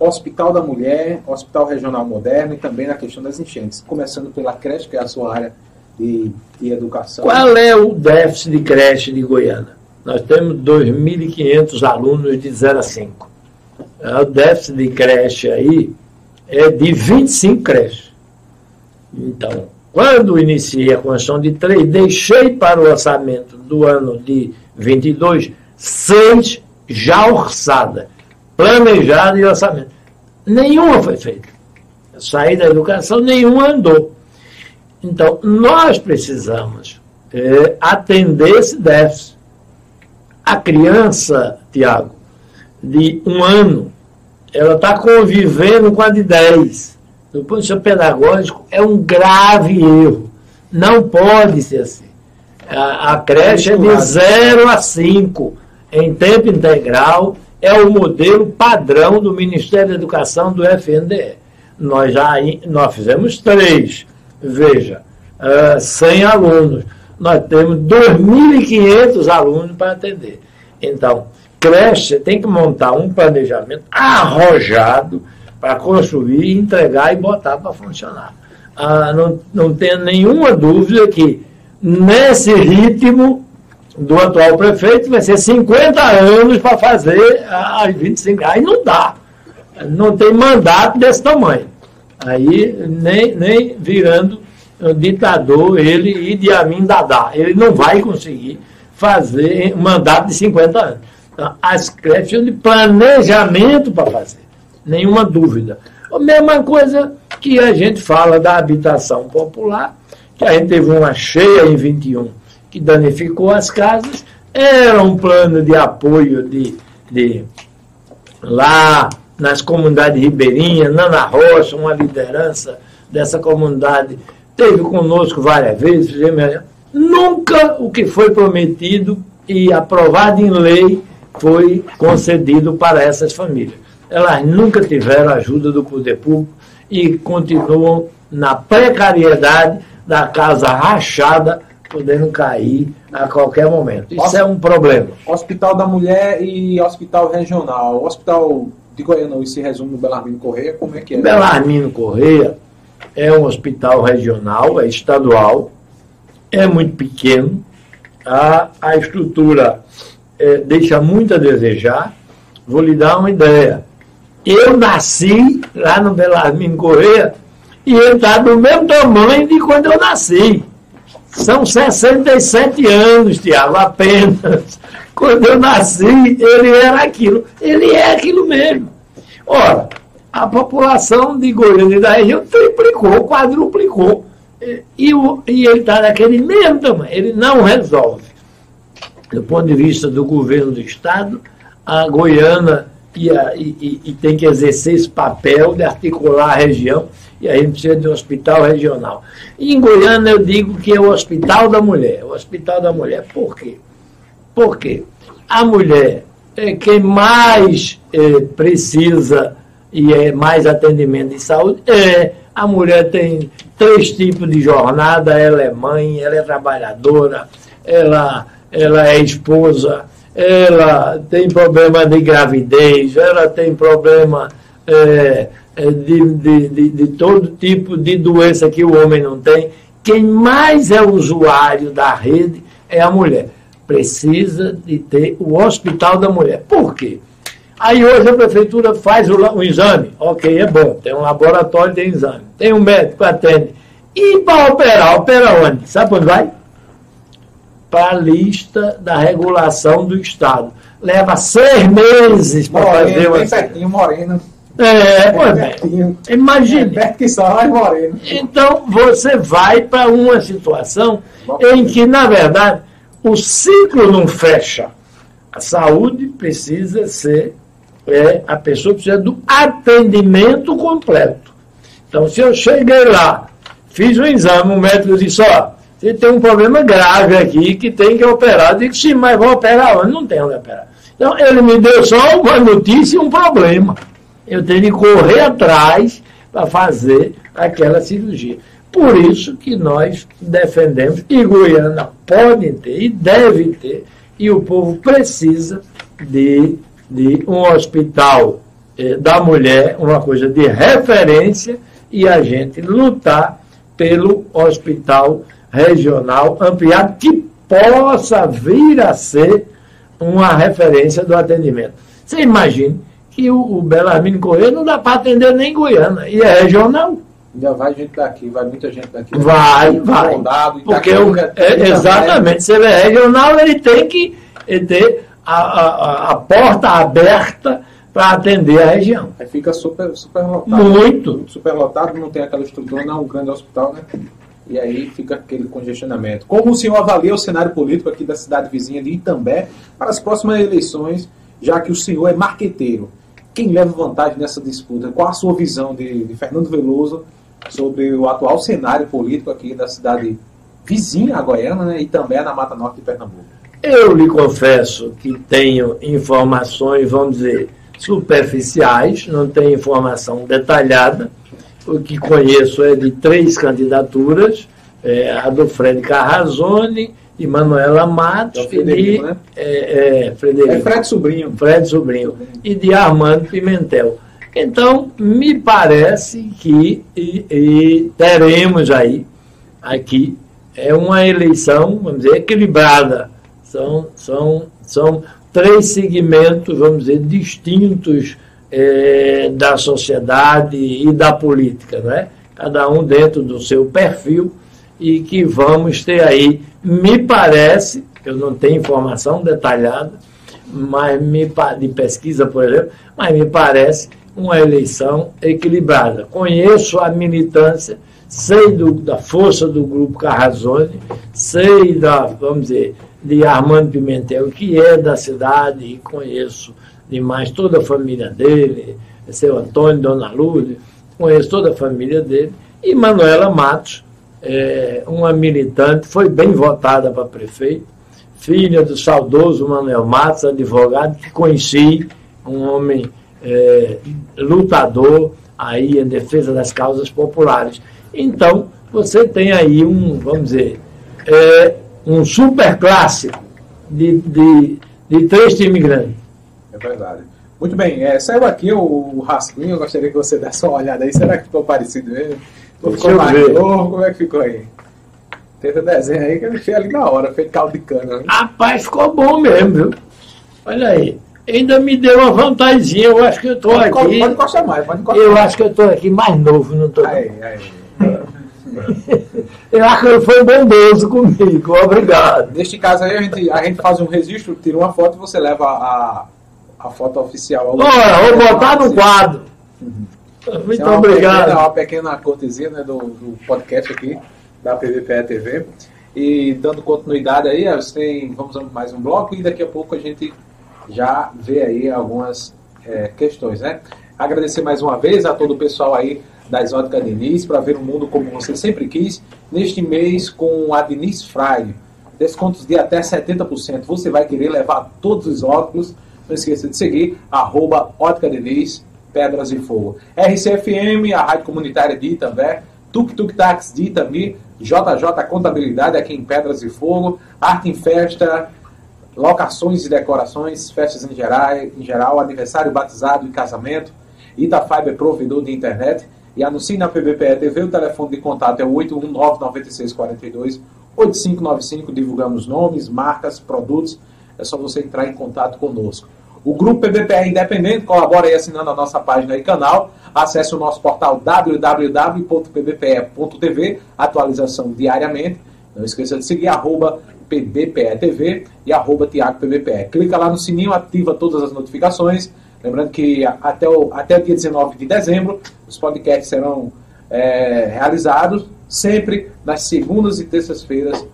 S1: Hospital da Mulher, Hospital Regional Moderno e também na questão das enchentes. Começando pela creche, que é a sua área de, de educação.
S2: Qual é o déficit de creche de Goiânia? Nós temos 2.500 alunos de 0 a 5. É, o déficit de creche aí é de 25 creches. Então, quando iniciei a construção de três, deixei para o orçamento do ano de 22 seis já orçada, planejada e orçamento. Nenhuma foi feita. Saí da educação, nenhuma andou. Então, nós precisamos é, atender esse déficit. A criança, Tiago, de um ano, ela está convivendo com a de 10. Do ponto de vista pedagógico, é um grave erro. Não pode ser assim. A, a creche é de 0 a 5 em tempo integral é o modelo padrão do Ministério da Educação do FNDE. Nós já nós fizemos três, veja, uh, 100 alunos. Nós temos 2.500 alunos para atender. Então, creche tem que montar um planejamento arrojado para construir, entregar e botar para funcionar. Ah, não, não tenha nenhuma dúvida que nesse ritmo do atual prefeito vai ser 50 anos para fazer as 25. Aí não dá. Não tem mandato desse tamanho. Aí nem, nem virando ditador ele e de Amin Dadá. Ele não vai conseguir fazer um mandato de 50 anos. Então, as creches de planejamento para fazer. Nenhuma dúvida. A mesma coisa que a gente fala da habitação popular, que a gente teve uma cheia em 21 que danificou as casas, era um plano de apoio de, de lá nas comunidades ribeirinhas, Nana Rocha, uma liderança dessa comunidade, teve conosco várias vezes, nunca o que foi prometido e aprovado em lei foi concedido para essas famílias. Elas nunca tiveram ajuda do poder público e continuam na precariedade da casa rachada podendo cair a qualquer momento. Isso é um problema.
S1: Hospital da Mulher e Hospital Regional. O Hospital de Goiânia se resume no Belarmino Correia, como é que é?
S2: Belarmino Correia é um hospital regional, é estadual, é muito pequeno, a, a estrutura é, deixa muito a desejar. Vou lhe dar uma ideia. Eu nasci lá no Belarmino Correia e ele está do mesmo tamanho de quando eu nasci. São 67 anos, Tiago, apenas. Quando eu nasci, ele era aquilo. Ele é aquilo mesmo. Ora, a população de Goiânia e da região triplicou, quadruplicou. E, e, e ele está naquele mesmo tamanho. Ele não resolve. Do ponto de vista do governo do Estado, a Goiânia e, a, e, e tem que exercer esse papel de articular a região e a gente precisa de um hospital regional. E em Goiânia eu digo que é o Hospital da Mulher. O Hospital da Mulher, por quê? Porque a mulher é quem mais é, precisa e é mais atendimento de saúde. É, a mulher tem três tipos de jornada, ela é mãe, ela é trabalhadora, ela, ela é esposa, ela tem problema de gravidez, ela tem problema é, é, de, de, de, de, todo tipo de doença que o homem não tem. Quem mais é usuário da rede é a mulher. Precisa de ter o hospital da mulher. Por quê? Aí hoje a prefeitura faz o, o exame. Ok, é bom. Tem um laboratório, tem exame. Tem um médico atende. E para operar, opera onde? Sabe onde vai? Para a lista da regulação do Estado. Leva seis meses para fazer
S1: uma. Bem pertinho, Morena.
S2: É, é imagine. É que só moreno. Então, você vai para uma situação em que, na verdade, o ciclo não fecha. A saúde precisa ser, é, a pessoa precisa do atendimento completo. Então, se eu cheguei lá, fiz um exame, o médico disse, ó, você tem um problema grave aqui que tem que operar. Eu digo, sim, mas vou operar onde? Não tem onde operar. Então, ele me deu só uma notícia e um problema eu tenho que correr atrás para fazer aquela cirurgia. Por isso que nós defendemos, e Goiânia pode ter e deve ter, e o povo precisa de, de um hospital eh, da mulher, uma coisa de referência, e a gente lutar pelo hospital regional ampliado que possa vir a ser uma referência do atendimento. Você imagine que o, o Belarmino Correia não dá para atender nem Goiânia, e é regional.
S1: Ainda vai gente daqui, vai muita gente daqui.
S2: Vai, vai. Condado, porque o, é, exatamente, se ele é regional, ele tem que ter a, a, a porta aberta para atender a região.
S1: Aí fica super, super lotado.
S2: Muito.
S1: Super lotado, não tem aquela estrutura, não é um grande hospital, né? E aí fica aquele congestionamento. Como o senhor avalia o cenário político aqui da cidade vizinha de Itambé para as próximas eleições, já que o senhor é marqueteiro? quem leva vantagem nessa disputa? Qual a sua visão de, de Fernando Veloso sobre o atual cenário político aqui da cidade vizinha a Goiânia né, e também na Mata Norte de Pernambuco?
S2: Eu lhe confesso que tenho informações, vamos dizer, superficiais, não tenho informação detalhada. O que conheço é de três candidaturas, é, a do Fred Carrazone, de Manuela Matos
S1: é e de né?
S2: é, é, Frederico.
S1: É Fred Sobrinho.
S2: Fred Sobrinho. E de Armando Pimentel. Então, me parece que e, e teremos aí, aqui, é uma eleição, vamos dizer, equilibrada. São, são, são três segmentos, vamos dizer, distintos é, da sociedade e da política, não é? cada um dentro do seu perfil, e que vamos ter aí, me parece, eu não tenho informação detalhada, mas me, de pesquisa, por exemplo, mas me parece uma eleição equilibrada. Conheço a militância, sei do, da força do grupo Carrazone, sei da, vamos dizer, de Armando Pimentel, que é da cidade, e conheço demais toda a família dele, seu Antônio, Dona Lourdes, conheço toda a família dele, e Manuela Matos, é, uma militante, foi bem votada para prefeito, filha do saudoso Manuel Matos, advogado, que conheci, um homem é, lutador aí em defesa das causas populares. Então, você tem aí um, vamos dizer, é, um super clássico de, de, de três imigrantes.
S1: É verdade. Muito bem, é, saiu aqui o, o rascunho, eu gostaria que você desse uma olhada aí. Será que ficou parecido mesmo? Ou ficou novo? Como é que ficou aí? Tenta desenho aí que eu deixei ali na hora, feito caldo de cana. Né?
S2: Rapaz, ficou bom mesmo, viu? Olha aí. Ainda me deu uma vantagemzinha, eu acho que eu estou aqui.
S1: Pode encostar mais, pode encostar
S2: Eu acho que eu estou aqui mais novo, não estou.
S1: Aí, aí.
S2: eu acho que ele foi bondoso comigo, obrigado.
S1: Neste caso aí, a gente, a gente faz um registro, tira uma foto e você leva a, a foto oficial.
S2: Olha, vou botar no quadro.
S1: Uhum. Muito é
S2: obrigado.
S1: Pequena, uma pequena cortesia né, do, do podcast aqui, da PVPE TV. E dando continuidade aí, tem, vamos a mais um bloco e daqui a pouco a gente já vê aí algumas é, questões, né? Agradecer mais uma vez a todo o pessoal aí da Exótica Diniz para ver o mundo como você sempre quis. Neste mês com a Diniz Fraile, descontos de até 70%. Você vai querer levar todos os óculos. Não esqueça de seguir, arroba Ótica Diniz, Pedras e Fogo. RCFM, a Rádio Comunitária de Itambé, Tuk Tuk Tax de Itami, JJ Contabilidade aqui em Pedras e Fogo, Arte em Festa, locações e decorações, festas em geral, em geral aniversário, batizado e casamento. Itafiber, provedor de internet. E anuncie na PBPE TV, o telefone de contato é o 819-9642-8595. Divulgamos nomes, marcas, produtos. É só você entrar em contato conosco. O Grupo PBPE Independente colabora aí assinando a nossa página e canal. Acesse o nosso portal www.pbpe.tv, atualização diariamente. Não esqueça de seguir arroba PBPE-TV e arroba Tiago PBPE. Clica lá no sininho, ativa todas as notificações. Lembrando que até o, até o dia 19 de dezembro, os podcasts serão é, realizados sempre nas segundas e terças-feiras,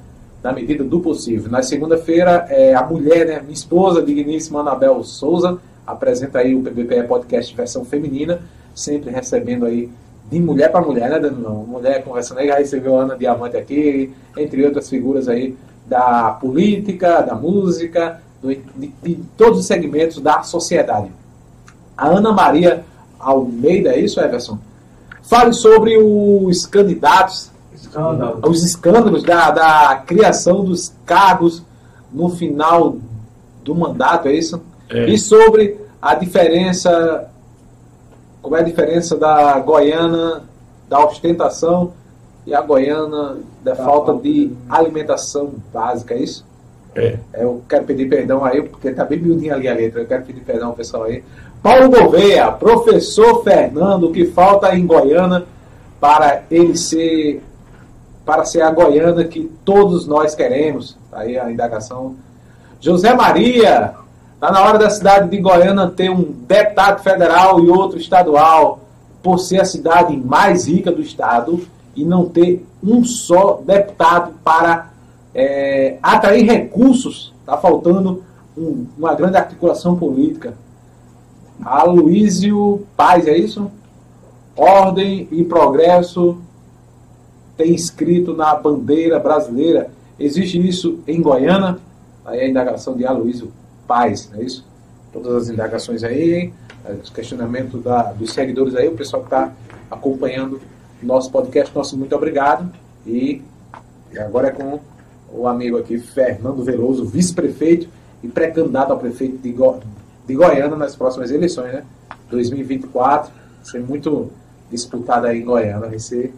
S1: na medida do possível. Na segunda-feira, é, a mulher, né, minha esposa, digníssima Anabel Souza, apresenta aí o PBPE Podcast versão feminina, sempre recebendo aí de mulher para mulher, né, Danilão? Mulher conversando aí, recebeu a Ana Diamante aqui, entre outras figuras aí da política, da música, do, de, de, todos os segmentos da sociedade. A Ana Maria Almeida, é isso, Everson? Fale sobre os candidatos, Escândalo. os escândalos da, da criação dos cargos no final do mandato, é isso? É. E sobre a diferença, como é a diferença da Goiana, da ostentação e a Goiana da falta de alimentação básica, é isso?
S2: É.
S1: Eu quero pedir perdão aí, porque tá bem miudinha ali a letra. Eu quero pedir perdão ao pessoal aí. Paulo Gouveia, professor Fernando, o que falta em Goiânia para ele ser para ser a Goiânia que todos nós queremos. Tá aí a indagação. José Maria, está na hora da cidade de Goiânia ter um deputado federal e outro estadual, por ser a cidade mais rica do estado e não ter um só deputado para é, atrair recursos. Está faltando um, uma grande articulação política. Aloísio Paz, é isso? Ordem e progresso tem escrito na bandeira brasileira. Existe isso em Goiânia? aí a indagação de Aloysio Paz, não é isso? Todas as indagações aí, os questionamentos da, dos seguidores aí, o pessoal que está acompanhando nosso podcast, nosso muito obrigado. E agora é com o amigo aqui, Fernando Veloso, vice-prefeito e pré-candidato a prefeito de, Go de Goiânia nas próximas eleições, né? 2024, ser muito disputado aí em Goiânia, vai ser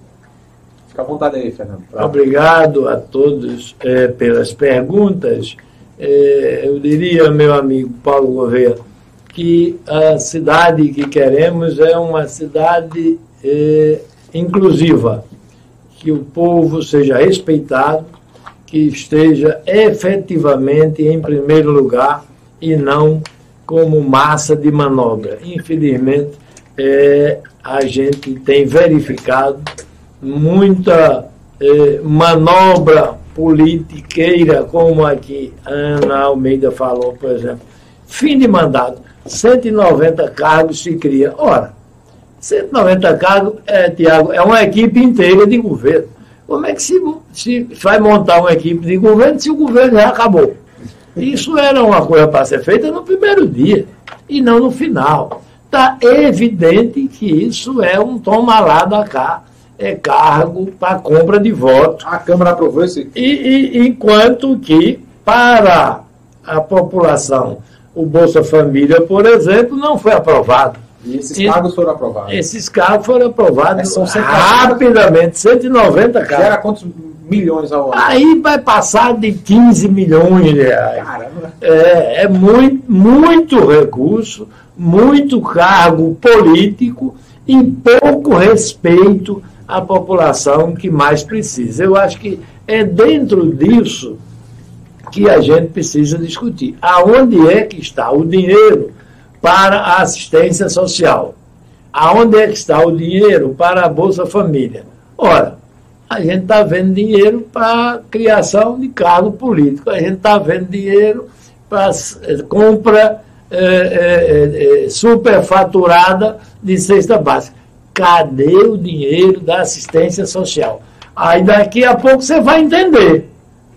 S1: Fica à vontade aí, Fernando. Pra...
S2: Obrigado a todos é, pelas perguntas. É, eu diria, meu amigo Paulo Gouveia, que a cidade que queremos é uma cidade é, inclusiva, que o povo seja respeitado, que esteja efetivamente em primeiro lugar e não como massa de manobra. Infelizmente, é, a gente tem verificado muita eh, manobra politiqueira, como aqui Ana Almeida falou, por exemplo. Fim de mandato, 190 cargos se cria. Ora, 190 cargos, é, Tiago, é uma equipe inteira de governo. Como é que se, se vai montar uma equipe de governo se o governo já acabou? Isso era uma coisa para ser feita no primeiro dia e não no final. Está evidente que isso é um toma lá da cá é cargo para compra de votos.
S1: A Câmara aprovou esse?
S2: E, e, enquanto que, para a população, o Bolsa Família, por exemplo, não foi aprovado.
S1: E esses e, cargos foram aprovados?
S2: Esses cargos foram aprovados são rapidamente, 190 cargos.
S1: Gera quantos milhões ao ano?
S2: Aí vai passar de 15 milhões de reais. Caramba! É, é muito, muito recurso, muito cargo político e pouco respeito a população que mais precisa. Eu acho que é dentro disso que a gente precisa discutir. Aonde é que está o dinheiro para a assistência social? Aonde é que está o dinheiro para a Bolsa Família? Ora, a gente está vendo dinheiro para criação de cargo político, a gente está vendo dinheiro para eh, compra é, é, é, superfaturada de cesta básica cadê o dinheiro da assistência social? Aí daqui a pouco você vai entender,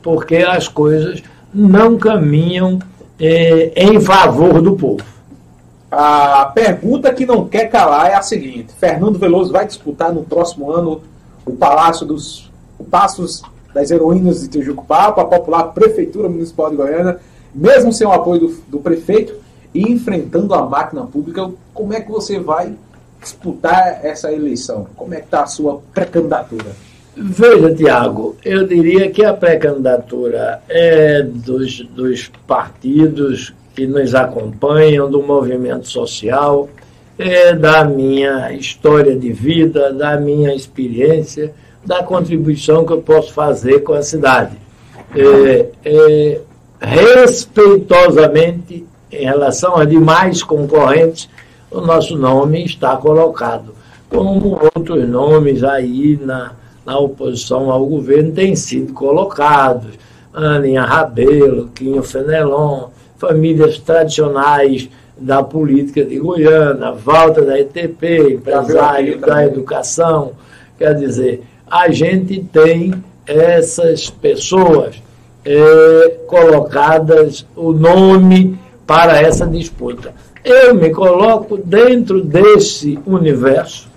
S2: porque as coisas não caminham é, em favor do povo.
S1: A pergunta que não quer calar é a seguinte: Fernando Veloso vai disputar no próximo ano o Palácio dos Passos das Heroínas de Tijucupapa, a popular Prefeitura Municipal de Goiânia, mesmo sem o apoio do, do prefeito e enfrentando a máquina pública, como é que você vai disputar essa eleição? Como é que está a sua pré-candidatura?
S2: Veja, Tiago, eu diria que a pré-candidatura é dos, dos partidos que nos acompanham, do movimento social, é da minha história de vida, da minha experiência, da contribuição que eu posso fazer com a cidade. É, é, respeitosamente, em relação a demais concorrentes, o nosso nome está colocado. Como outros nomes aí na, na oposição ao governo têm sido colocados. Aninha Rabelo, Quinho Fenelon, famílias tradicionais da política de Goiânia, Walter da ETP, empresário da educação. Quer dizer, a gente tem essas pessoas é, colocadas o nome para essa disputa. Eu me coloco dentro desse universo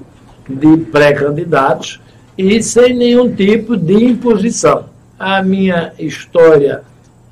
S2: de pré-candidatos e sem nenhum tipo de imposição. A minha história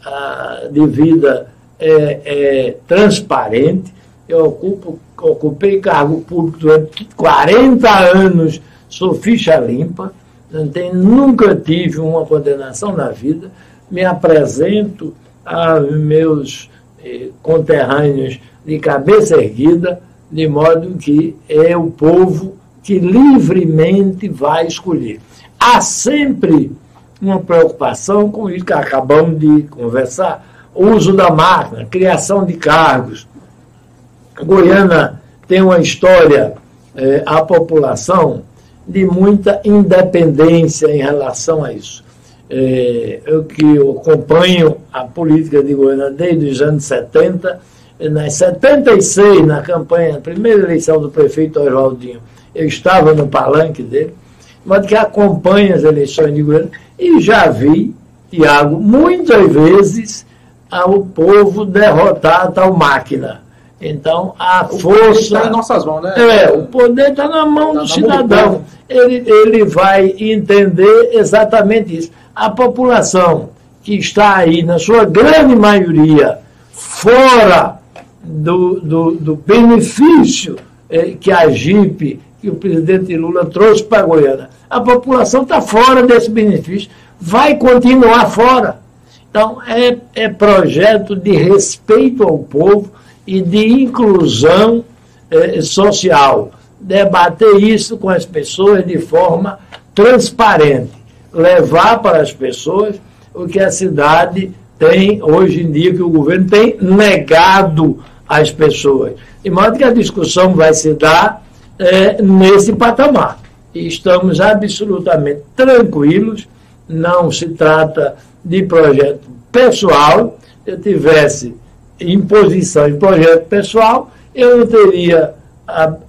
S2: a, de vida é, é, transparente. Eu ocupo, ocupei cargo público durante 40 anos, sou ficha limpa, não nunca tive uma condenação na vida. Me apresento a meus eh, conterrâneos de cabeça erguida, de modo que é o povo que livremente vai escolher. Há sempre uma preocupação com isso que acabamos de conversar, o uso da máquina, criação de cargos. Goiânia tem uma história, a população, de muita independência em relação a isso. É, eu que acompanho a política de Goiânia desde os anos 70, nas 76, na campanha, na primeira eleição do prefeito Oswaldinho, eu estava no palanque dele, mas que acompanha as eleições de governo, e já vi, Tiago, muitas vezes ao povo derrotar a tal máquina. Então, a
S1: o
S2: força.
S1: está em nossas mãos, né?
S2: É, o poder está na mão
S1: Tá
S2: do
S1: na
S2: cidadão.
S1: mão do
S2: ele, ele vai entender exatamente isso. A população que está aí, na sua grande maioria, fora do, do, do benefício eh, que a JIP, que o presidente Lula trouxe para a Goiânia, a população está fora desse benefício, vai continuar fora. Então, é, é projeto de respeito ao povo e de inclusão eh, social. Debater isso com as pessoas de forma transparente. Levar para as pessoas o que a cidade tem, hoje em dia, que o governo tem negado às pessoas. De modo que a discussão vai se dar eh, nesse patamar. E estamos absolutamente tranquilos, não se trata de projeto pessoal. Se eu tivesse imposição de projeto pessoal, eu não teria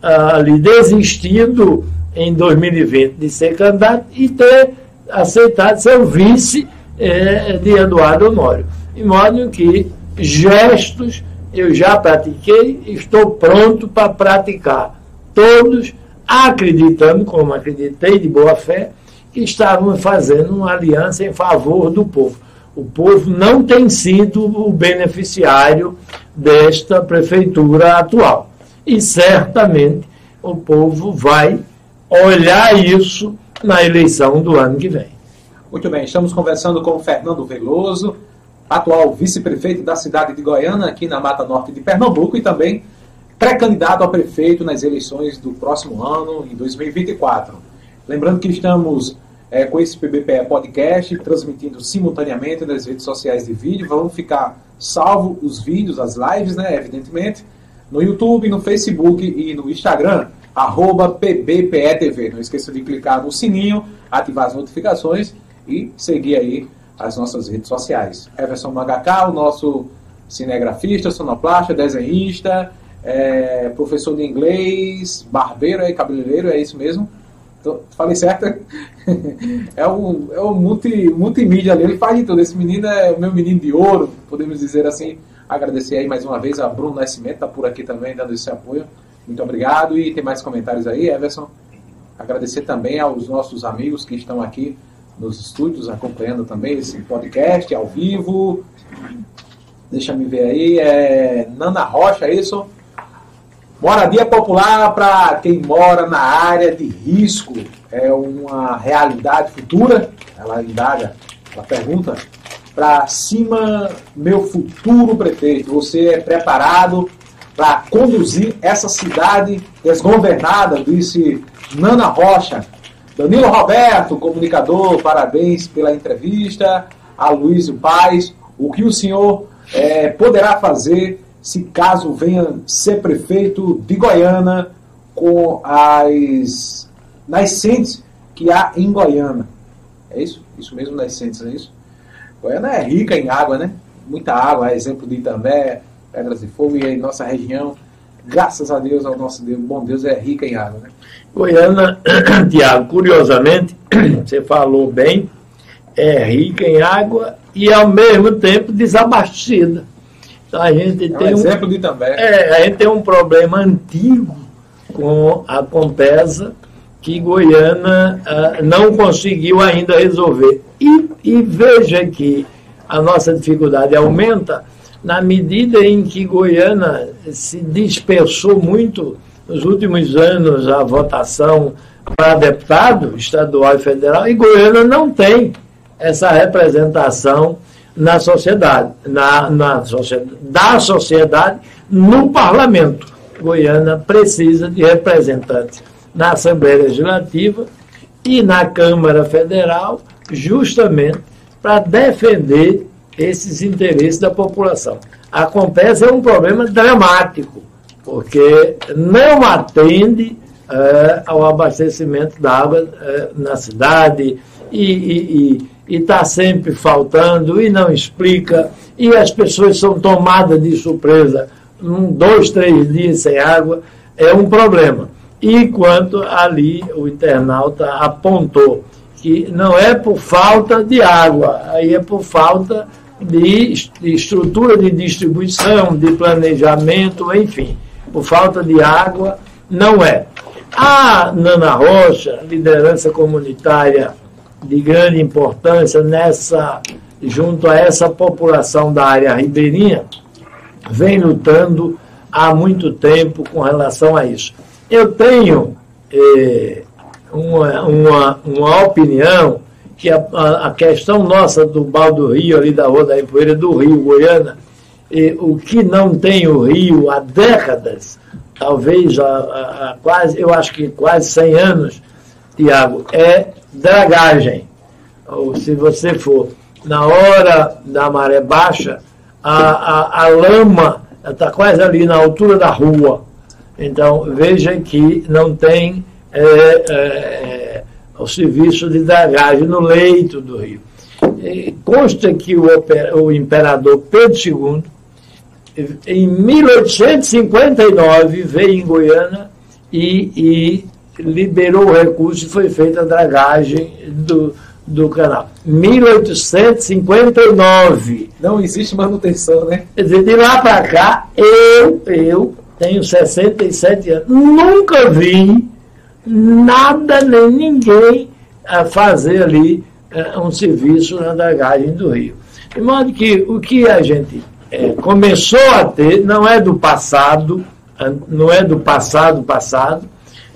S2: ali desistido em 2020 de ser candidato e ter aceitado ser o vice eh, de Eduardo Honório. De modo que gestos eu já pratiquei, estou pronto para praticar. Todos acreditando, como acreditei de boa fé, que estavam fazendo uma aliança em favor do povo. O povo não tem sido o beneficiário desta prefeitura atual. E certamente o povo vai olhar isso na eleição do ano que vem.
S1: Muito bem, estamos conversando com o Fernando Veloso, atual vice-prefeito da cidade de Goiânia, aqui na Mata Norte de Pernambuco, e também pré-candidato a prefeito nas eleições do próximo ano, em 2024. Lembrando que estamos é, com esse PBPE Podcast, transmitindo simultaneamente nas redes sociais de vídeo. Vamos ficar salvo os vídeos, as lives, né, evidentemente, no YouTube, no Facebook e no Instagram, arroba PBPETV. Não esqueça de clicar no sininho, ativar as notificações e seguir aí as nossas redes sociais. Everson Magacá, o nosso cinegrafista, sonoplasta, desenhista, é, professor de inglês, barbeiro e cabeleireiro, é isso mesmo? Tô, falei certo? é o, é o multi, multimídia ali, ele faz de tudo. Esse menino é o meu menino de ouro, podemos dizer assim. Agradecer aí mais uma vez a Bruno Nascimento, tá por aqui também dando esse apoio. Muito obrigado. E tem mais comentários aí, Everson? Agradecer também aos nossos amigos que estão aqui nos estúdios acompanhando também esse podcast ao vivo. Deixa me ver aí. É Nana Rocha, é isso? Moradia popular para quem mora na área de risco é uma realidade futura? Ela indaga, ela pergunta. Para cima, meu futuro prefeito, você é preparado para conduzir essa cidade desgovernada? Disse Nana Rocha. Danilo Roberto, comunicador, parabéns pela entrevista. A Luísio Paz, o que o senhor eh, poderá fazer se caso venha ser prefeito de Goiânia com as nascentes que há em Goiânia? É isso? Isso mesmo, nascentes, é isso? Goiânia é rica em água, né? Muita água, exemplo de Itambé, Pedras de Fogo e aí nossa região, graças a Deus, ao nosso Deus, bom Deus, é rica em água, né?
S2: Goiânia, Tiago, curiosamente, você falou bem, é rica em água e ao mesmo tempo desabastecida. Então a gente
S1: É um
S2: tem um,
S1: exemplo de Itambé.
S2: é, a gente tem um problema antigo com a Compesa que Goiânia ah, não conseguiu ainda resolver. E, e veja que a nossa dificuldade aumenta na medida em que Goiânia se dispersou muito nos últimos anos a votação para deputado estadual e federal, e Goiânia não tem essa representação na sociedade, na, na sociedade, da sociedade no parlamento. Goiânia precisa de representantes na Assembleia Legislativa e na Câmara Federal, justamente para defender esses interesses da população. A Compesa é um problema dramático, porque não atende eh, ao abastecimento da água eh, na cidade e está sempre faltando e não explica, e as pessoas são tomadas de surpresa um, dois, três dias sem água, é um problema. Enquanto ali o internauta apontou que não é por falta de água, aí é por falta de estrutura de distribuição, de planejamento, enfim. Por falta de água, não é. A Nana Rocha, liderança comunitária de grande importância nessa, junto a essa população da área ribeirinha, vem lutando há muito tempo com relação a isso. Eu tenho eh, uma, uma, uma opinião que a, a, questão nossa do Baldo do Rio, ali da Rua da Empoeira do Rio, Goiânia, eh, o que não tem o Rio há décadas, talvez há, há, quase, eu acho que quase 100 anos, Tiago, é dragagem. Ou se você for na hora da maré baixa, a, a, a lama está quase ali na altura da rua. Então, veja que não tem é, é, o serviço de dragagem no leito do rio. E consta que o, o imperador Pedro II, em 1859, veio em Goiânia e, e liberou o recurso e foi feita a dragagem do, do canal. 1859.
S1: Não existe manutenção, né?
S2: De lá para cá, eu, eu tenho 67 anos, nunca vi nada nem ninguém a fazer ali é, um serviço na dragagem do rio. De modo que o que a gente é, começou a ter não é do passado, não é do passado passado,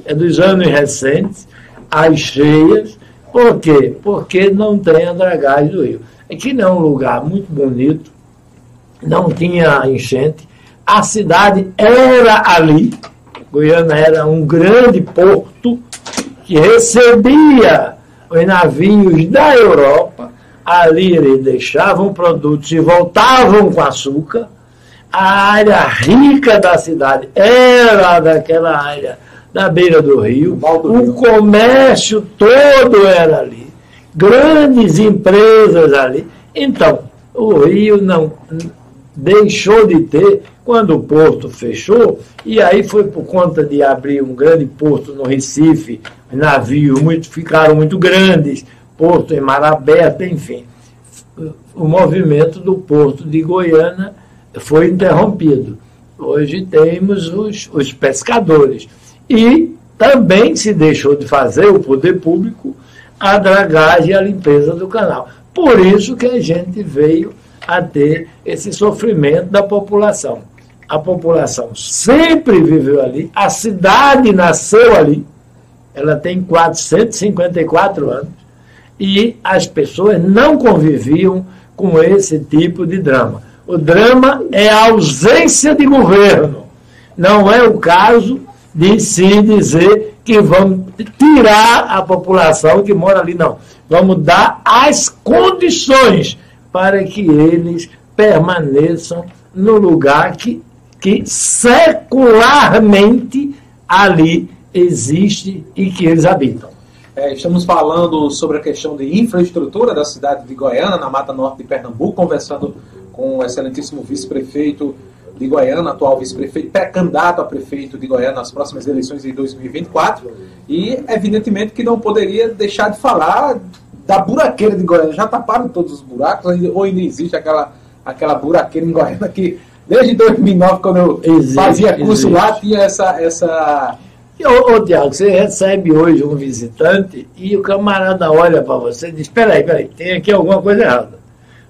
S2: é dos anos recentes, as cheias, por quê? Porque não tem dragagem do rio. Aqui não é um lugar muito bonito, não tinha enchente, a cidade era ali, Goiânia era um grande porto que recebia os navios da Europa, ali eles deixavam produtos e voltavam com açúcar. A área rica da cidade era daquela área na beira do rio. O comércio todo era ali. Grandes empresas ali. Então, o rio não deixou de ter quando o porto fechou, e aí foi por conta de abrir um grande porto no Recife, navios muito, ficaram muito grandes, porto em mar aberto, enfim. O movimento do porto de Goiânia foi interrompido. Hoje temos os, os pescadores. E também se deixou de fazer, o poder público, a dragagem e a limpeza do canal. Por isso que a gente veio a ter esse sofrimento da população. A população sempre viveu ali, a cidade nasceu ali, ela tem 454 anos, e as pessoas não conviviam com esse tipo de drama. O drama é a ausência de governo, não é o caso de se dizer que vamos tirar a população que mora ali, não. Vamos dar as condições para que eles permaneçam no lugar que, que secularmente ali existe e que eles habitam.
S1: É, estamos falando sobre a questão de infraestrutura da cidade de Goiânia, na Mata Norte de Pernambuco, conversando com o excelentíssimo vice-prefeito de Goiânia, atual vice-prefeito, pré-candidato a prefeito de Goiânia nas próximas eleições de 2024. E, evidentemente, que não poderia deixar de falar da buraqueira de Goiânia. Já taparam todos os buracos ou ainda existe aquela, aquela buraqueira em Goiânia que, desde 2009, quando eu existe, fazia curso existe. lá, tinha essa... essa...
S2: Ô, ô Tiago, você recebe hoje um visitante e o camarada olha para você e diz: Peraí, peraí, tem aqui alguma coisa errada.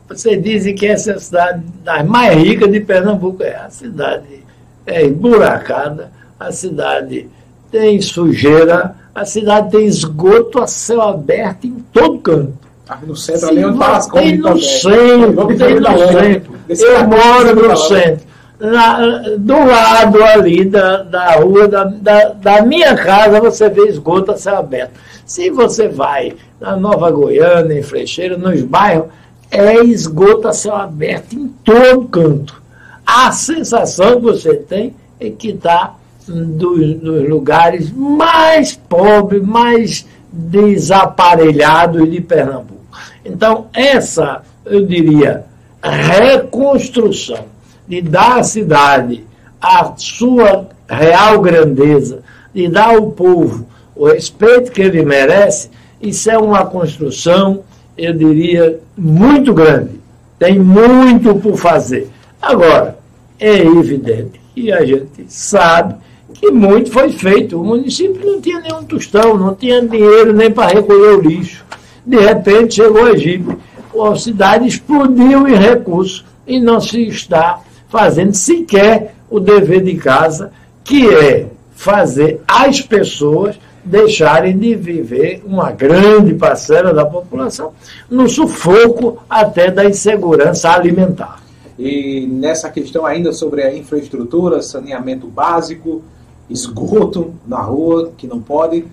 S2: Você diz que essa é a cidade das mais ricas de Pernambuco. É a cidade é esburacada, a cidade tem sujeira, a cidade tem esgoto a céu aberto em todo canto.
S1: No centro ali onde está as
S2: Tem no centro, tem no centro. Eu moro no centro. Na, do lado ali da, da rua, da, da, da minha casa, você vê esgoto a céu aberto. Se você vai na Nova Goiânia, em Frecheira, nos bairros, é esgoto a céu aberto em todo canto. A sensação que você tem é que está dos, dos, lugares mais pobres, mais desaparelhados de Pernambuco. Então, essa, eu diria, reconstrução de dar à cidade a sua real grandeza, de dar ao povo o respeito que ele merece, isso é uma construção eu diria, muito grande. tem muito por fazer. Agora, é evidente e a gente sabe que muito foi feito. O município não tinha nenhum tostão, não tinha dinheiro nem para recolher o lixo. De repente chegou o Egito, a cidade explodiu em recursos e não se está fazendo sequer o dever de casa, que é fazer as pessoas deixarem de viver uma grande parcela da população no sufoco até da insegurança alimentar.
S1: E nessa questão ainda sobre a infraestrutura, saneamento básico, esgoto na rua, que não pode.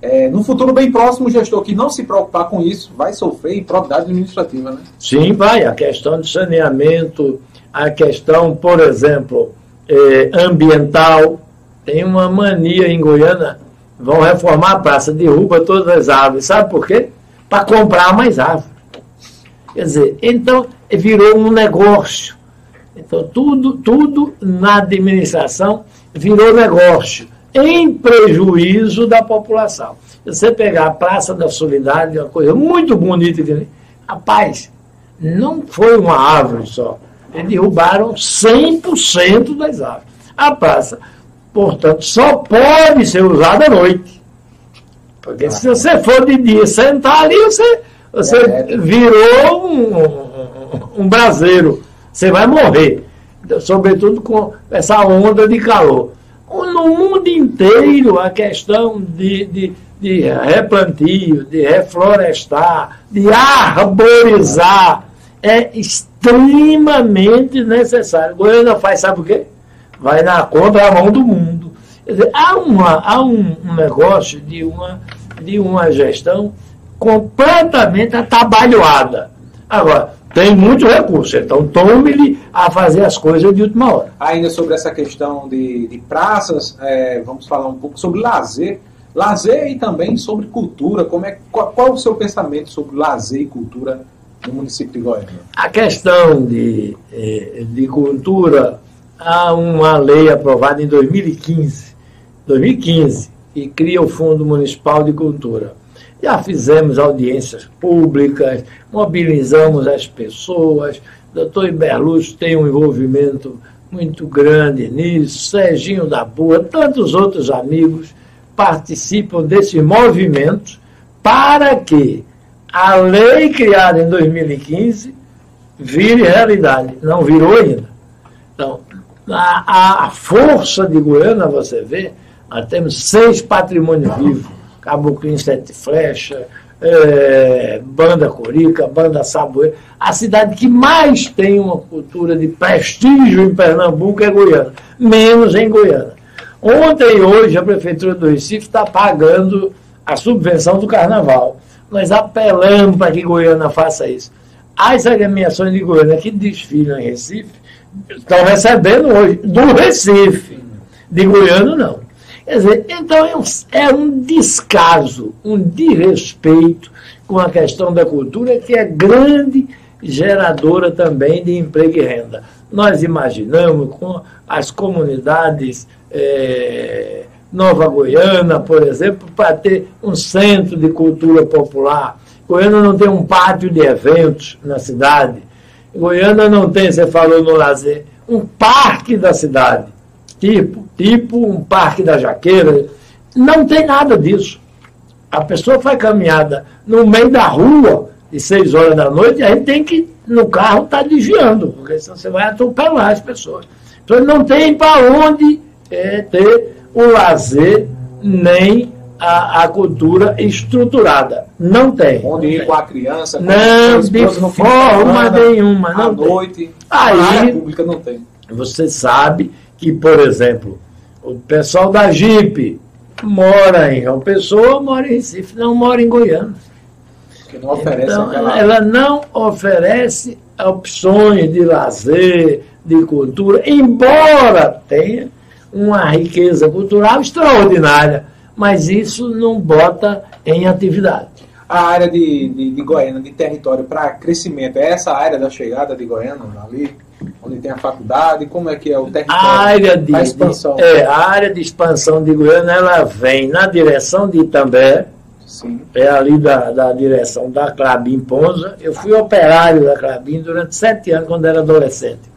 S1: É, no futuro bem próximo, o gestor que não se preocupar com isso vai sofrer improbidade administrativa, né?
S2: Sim, vai. A questão de saneamento, a questão, por exemplo, é, ambiental. Tem uma mania em Goiânia, vão reformar a praça, derruba todas as árvores. Sabe por quê? Para comprar mais árvores. Quer dizer, então virou um negócio. Então, tudo, tudo na administração virou negócio, em prejuízo da população. Você pegar a Praça da Solidariedade, uma coisa muito bonita, rapaz, não foi uma árvore só. Eles derrubaram 100% das árvores. A praça, portanto, só pode ser usada à noite. Porque se você for de dia sentar ali, você, você é. virou um, um, um braseiro. Você vai morrer. Sobretudo com essa onda de calor. No mundo inteiro, a questão de, de, de replantio, de reflorestar, de arborizar, é extremamente necessário. Goiânia faz, sabe o quê? Vai na contramão do mundo. Dizer, há, uma, há um, um negócio de uma, de uma gestão completamente atabalhoada. Agora, tem muito recurso, então tome-lhe a fazer as coisas de última hora.
S1: Ainda sobre essa questão de, de praças, é, vamos falar um pouco sobre lazer. Lazer e também sobre cultura. Como é, qual, qual o seu pensamento sobre lazer e cultura no município de Goiânia?
S2: A questão de, eh, de cultura, há uma lei aprovada em 2015, 2015, que cria o Fundo Municipal de Cultura. Já fizemos audiências públicas, mobilizamos as pessoas, doutor Iberluz tem um envolvimento muito grande nisso, Serginho da Boa, tantos outros amigos participam desse movimento para que a lei criada em 2015 vire realidade. Não virou ainda. Então, a, a força de Goiânia, você vê, nós temos seis patrimônios vivos. Caboclinho Sete Flecha, é, Banda Corica, Banda Saboeira. A cidade que mais tem uma cultura de prestígio em Pernambuco é Goiânia, menos em Goiânia. Ontem e hoje a Prefeitura do Recife está pagando a subvenção do carnaval. Nós apelamos para que Goiânia faça isso. As agremiações de Goiânia que desfilam em Recife estão recebendo hoje do Recife. De Goiânia, não. Quer dizer, então é um, é um descaso, um desrespeito com a questão da cultura, que é grande geradora também de emprego e renda. Nós imaginamos com as comunidades. É, Nova Goiânia, por exemplo, para ter um centro de cultura popular. Goiânia não tem um pátio de eventos na cidade. Goiânia não tem, você falou no lazer, um parque da cidade, tipo, tipo um parque da Jaqueira. Não tem nada disso. A pessoa faz caminhada no meio da rua, de seis horas da noite, aí tem que, no carro, estar tá desviando, porque senão você vai atropelar as pessoas. Então não tem para onde é, ter o lazer nem a, a cultura estruturada. Não tem.
S1: Onde ir com a criança, com
S2: não, de forma nenhuma. Não
S1: à
S2: tem.
S1: noite,
S2: Aí,
S1: a área pública não tem.
S2: Você sabe que, por exemplo, o pessoal da Jeep mora em João Pessoa, mora em Recife, não mora em Goiânia.
S1: Que não oferece
S2: então,
S1: aquela...
S2: Ela não oferece opções de lazer, de cultura, embora tenha uma riqueza cultural extraordinária, mas isso não bota em atividade.
S1: A área de, de, de Goiânia, de território para crescimento, é essa área da chegada de Goiânia, ali, onde tem a faculdade, como é que é o território?
S2: A área de,
S1: a expansão.
S2: De, é, a área de expansão de Goiânia, ela vem na direção de Itambé, Sim. é ali da, da direção da Clabin Ponza. Eu fui operário da Clabin durante sete anos, quando era adolescente.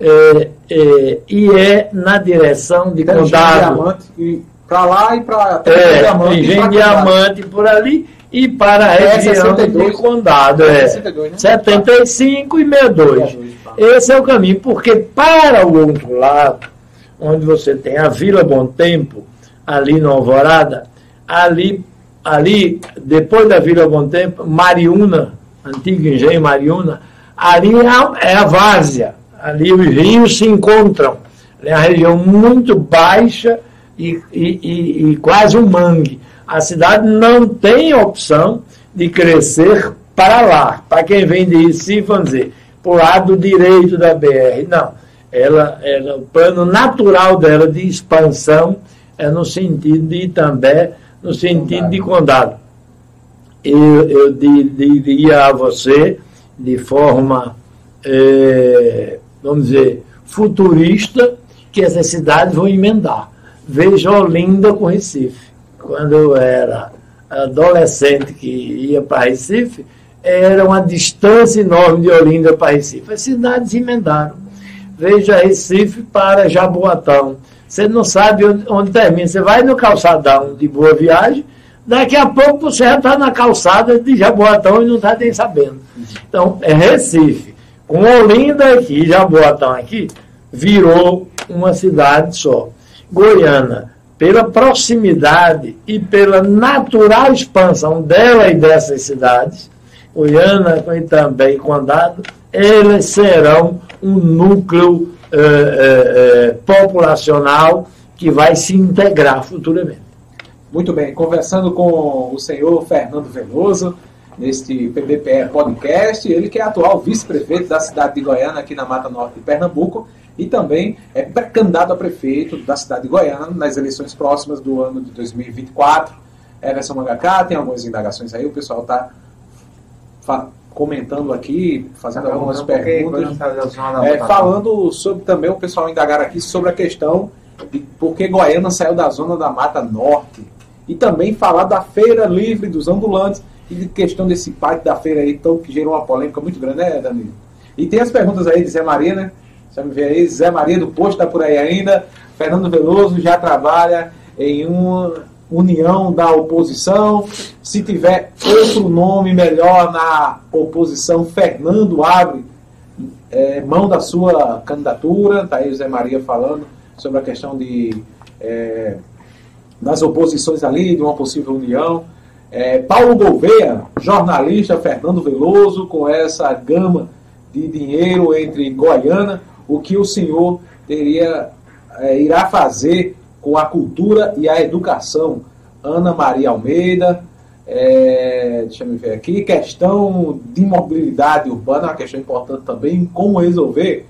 S2: É, é, e é na direção de Tem condado.
S1: Para lá e para
S2: é, Diamante. Engenho Diamante por ali e para a é região 62, de condado. É, 62, né? 75 e 62. 62 tá. Esse é o caminho, porque para o outro lado, onde você tem a Vila Bom Tempo, ali no Alvorada, ali, ali depois da Vila Bom Tempo, Mariúna, antigo engenho Mariúna, ali é, é a várzea, ali os rios se encontram. É uma região muito baixa e, e, e, e quase um mangue. A cidade não tem opção de crescer para lá. Para quem vem de Recife, vamos dizer, por lado direito da BR. Não. Ela, ela, o plano natural dela de expansão é no sentido de também no sentido de condado. Eu, eu diria a você, de forma, é, vamos dizer, futurista, que essas cidades vão emendar. Veja Olinda com Recife. Quando eu era adolescente que ia para Recife, era uma distância enorme de Olinda para Recife. As cidades emendaram. Veja Recife para Jaboatão você não sabe onde, termina. Você vai no calçadão de boa viagem, daqui a pouco você já está na calçada de Jaboatão e não está nem sabendo. Então, é Recife. Com Olinda aqui, Jaboatão aqui, virou uma cidade só. Goiânia, pela proximidade e pela natural expansão dela e dessas cidades, Goiânia e também Condado, elas serão um núcleo eh, eh, eh, populacional que vai se integrar futuramente.
S1: Muito bem, conversando com o senhor Fernando Veloso, neste PBPE Podcast, ele que é atual vice-prefeito da cidade de Goiânia, aqui na Mata Norte de Pernambuco, e também é pré-candidato a prefeito da cidade de Goiânia nas eleições próximas do ano de 2024. Everson Mangacá, tem algumas indagações aí, o pessoal está comentando aqui, fazendo tá algumas perguntas, é, falando sobre também o pessoal indagar aqui sobre a questão de por que Goiânia saiu da zona da Mata Norte. E também falar da feira livre dos ambulantes e questão desse parte da feira aí então, que gerou uma polêmica muito grande, né, Danilo? E tem as perguntas aí de Zé Maria, né? Aí, Zé Maria do Posto está por aí ainda, Fernando Veloso já trabalha em um união da oposição. Se tiver outro nome melhor na oposição, Fernando abre é, mão da sua candidatura. Está aí o Zé Maria falando sobre a questão de, é, das oposições ali, de uma possível união. É, Paulo Gouveia, jornalista Fernando Veloso, com essa gama de dinheiro entre Goiânia, o que o senhor teria, é, irá fazer com a cultura e a educação. Ana Maria Almeida, é, deixa eu ver aqui, questão de mobilidade urbana, uma questão importante também, como resolver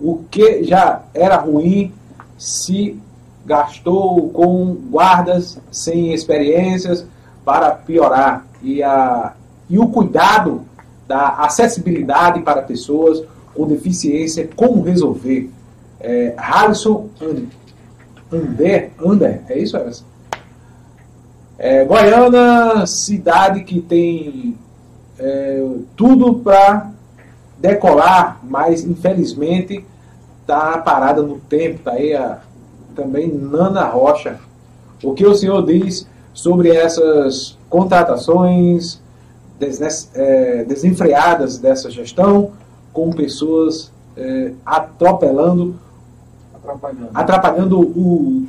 S1: o que já era ruim se gastou com guardas sem experiências para piorar e, a, e o cuidado da acessibilidade para pessoas com deficiência, como resolver. É, Harrison Ander, Ander, é isso, Harrison? É, Goiânia, cidade que tem é, tudo para decolar, mas infelizmente está parada no tempo. Está aí a, também Nana Rocha. O que o senhor diz sobre essas contratações é, desenfreadas dessa gestão com pessoas é, atropelando, atrapalhando. atrapalhando o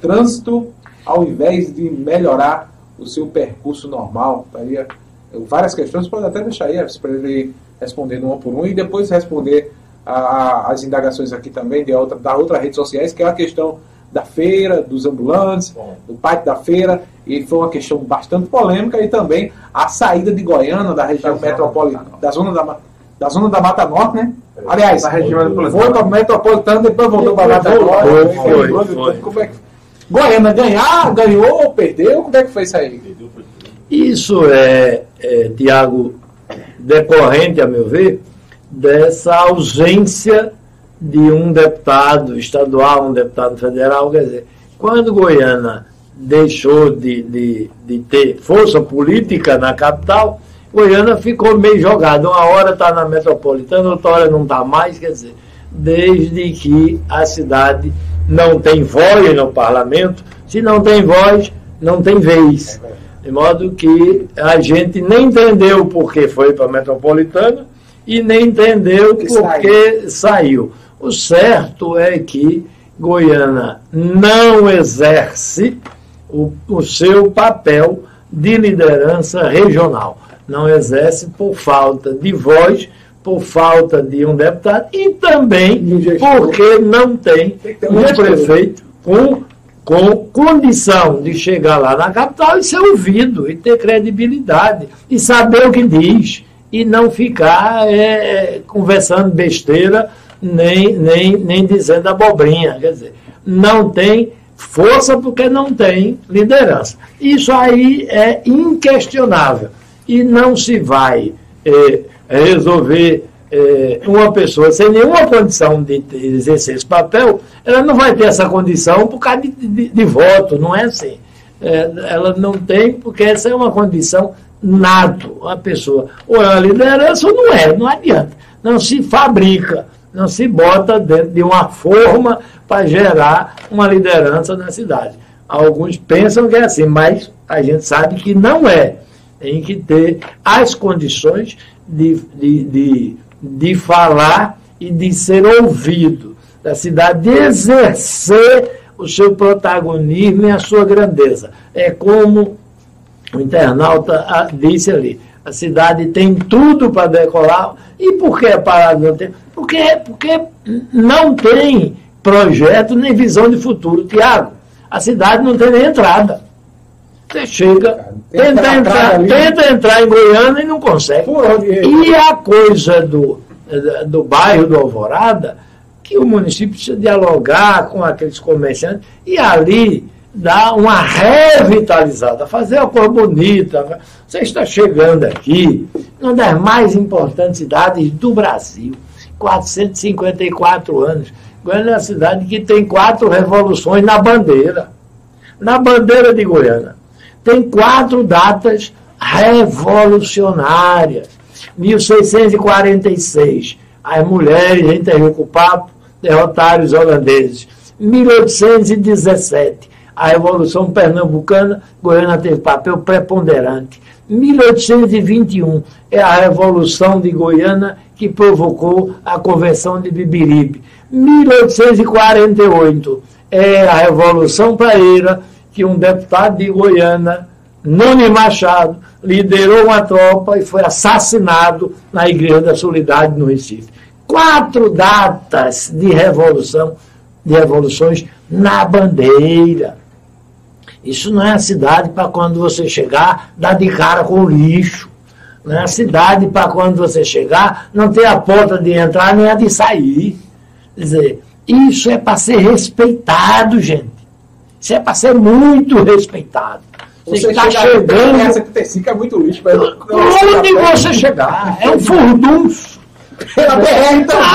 S1: trânsito ao invés de melhorar o seu percurso normal. Estaria várias questões, pode até deixar aí para ele respondendo uma por uma e depois responder a, a, as indagações aqui também de outra, da outra redes sociais, que é a questão da feira, dos ambulantes, do parque da feira, e foi uma questão bastante polêmica, e também a saída de Goiânia, da região metropolitana, da zona da, da zona da Mata Norte, né? Aliás, da região foi para metropolitana, depois voltou para a Mata Norte. Foi, foi, foi. Como é que Goiânia ganhar, ganhou ou perdeu? Como é que foi isso aí?
S2: Isso é, é Tiago, decorrente, a meu ver, dessa ausência de um deputado estadual, um deputado federal. Quer dizer, quando Goiânia deixou de, de, de ter força política na capital, Goiânia ficou meio jogada. Uma hora está na metropolitana, outra hora não está mais, quer dizer, desde que a cidade não tem voz no parlamento, se não tem voz, não tem vez. De modo que a gente nem entendeu por que foi para a metropolitana e nem entendeu por que saiu. O certo é que Goiânia não exerce o, o seu papel de liderança regional. Não exerce por falta de voz, por falta de um deputado e também porque não tem, tem um prefeito com, com condição de chegar lá na capital e ser ouvido, e ter credibilidade, e saber o que diz, e não ficar é, conversando besteira, nem, nem, nem dizendo abobrinha. Quer dizer, não tem força porque não tem liderança. Isso aí é inquestionável. E não se vai é, resolver é, uma pessoa sem nenhuma condição de, de, exercer esse papel, ela não vai ter essa condição por causa de, de, de voto, não é assim. É, ela não tem, porque essa é uma condição nato. A pessoa ou é uma liderança ou não é, não adianta. Não se fabrica, não se bota dentro de uma forma para gerar uma liderança na cidade. Alguns pensam que é assim, mas a gente sabe que não é. Tem que ter as condições de, de, de, de falar e de ser ouvido, da cidade de exercer o seu protagonismo e a sua grandeza. É como o internauta ah, disse ali. A cidade tem tudo para decolar. E por que a parada não tem? Porque, porque não tem projeto nem visão de futuro. Tiago, a cidade não tem nem entrada. Você chega, tenta entrar, tenta entrar em Goiânia e não consegue. E a coisa do, do bairro do Alvorada, que o município precisa dialogar com aqueles comerciantes, e ali dar uma revitalizada, fazer uma cor bonita. Você está chegando aqui, uma das mais importantes cidades do Brasil, 454 anos. Goiânia é uma cidade que tem quatro revoluções na bandeira. Na bandeira de Goiânia. Tem quatro datas revolucionárias. 1646, as mulheres em Terrico Papo derrotaram os holandeses. 1817, a Revolução Pernambucana, Goiânia teve papel preponderante. 1821 é a Revolução de Goiânia que provocou a Convenção de Bibiribe. 1848 é a Revolução Praeira que um deputado de Goiânia, Noni Machado, liderou uma tropa e foi assassinado na Igreja da Solidade no Recife. Quatro datas de revolução, de revoluções na bandeira. Isso não é a cidade para quando você chegar, dar de cara com o lixo. Não é a cidade para quando você chegar, não ter a porta de entrar nem a de sair. Quer dizer, isso é para ser respeitado, gente. Isso é para ser muito respeitado.
S1: Você está chegando. Essa que tem é muito lixo.
S2: Onde você chegar? É um furdunço.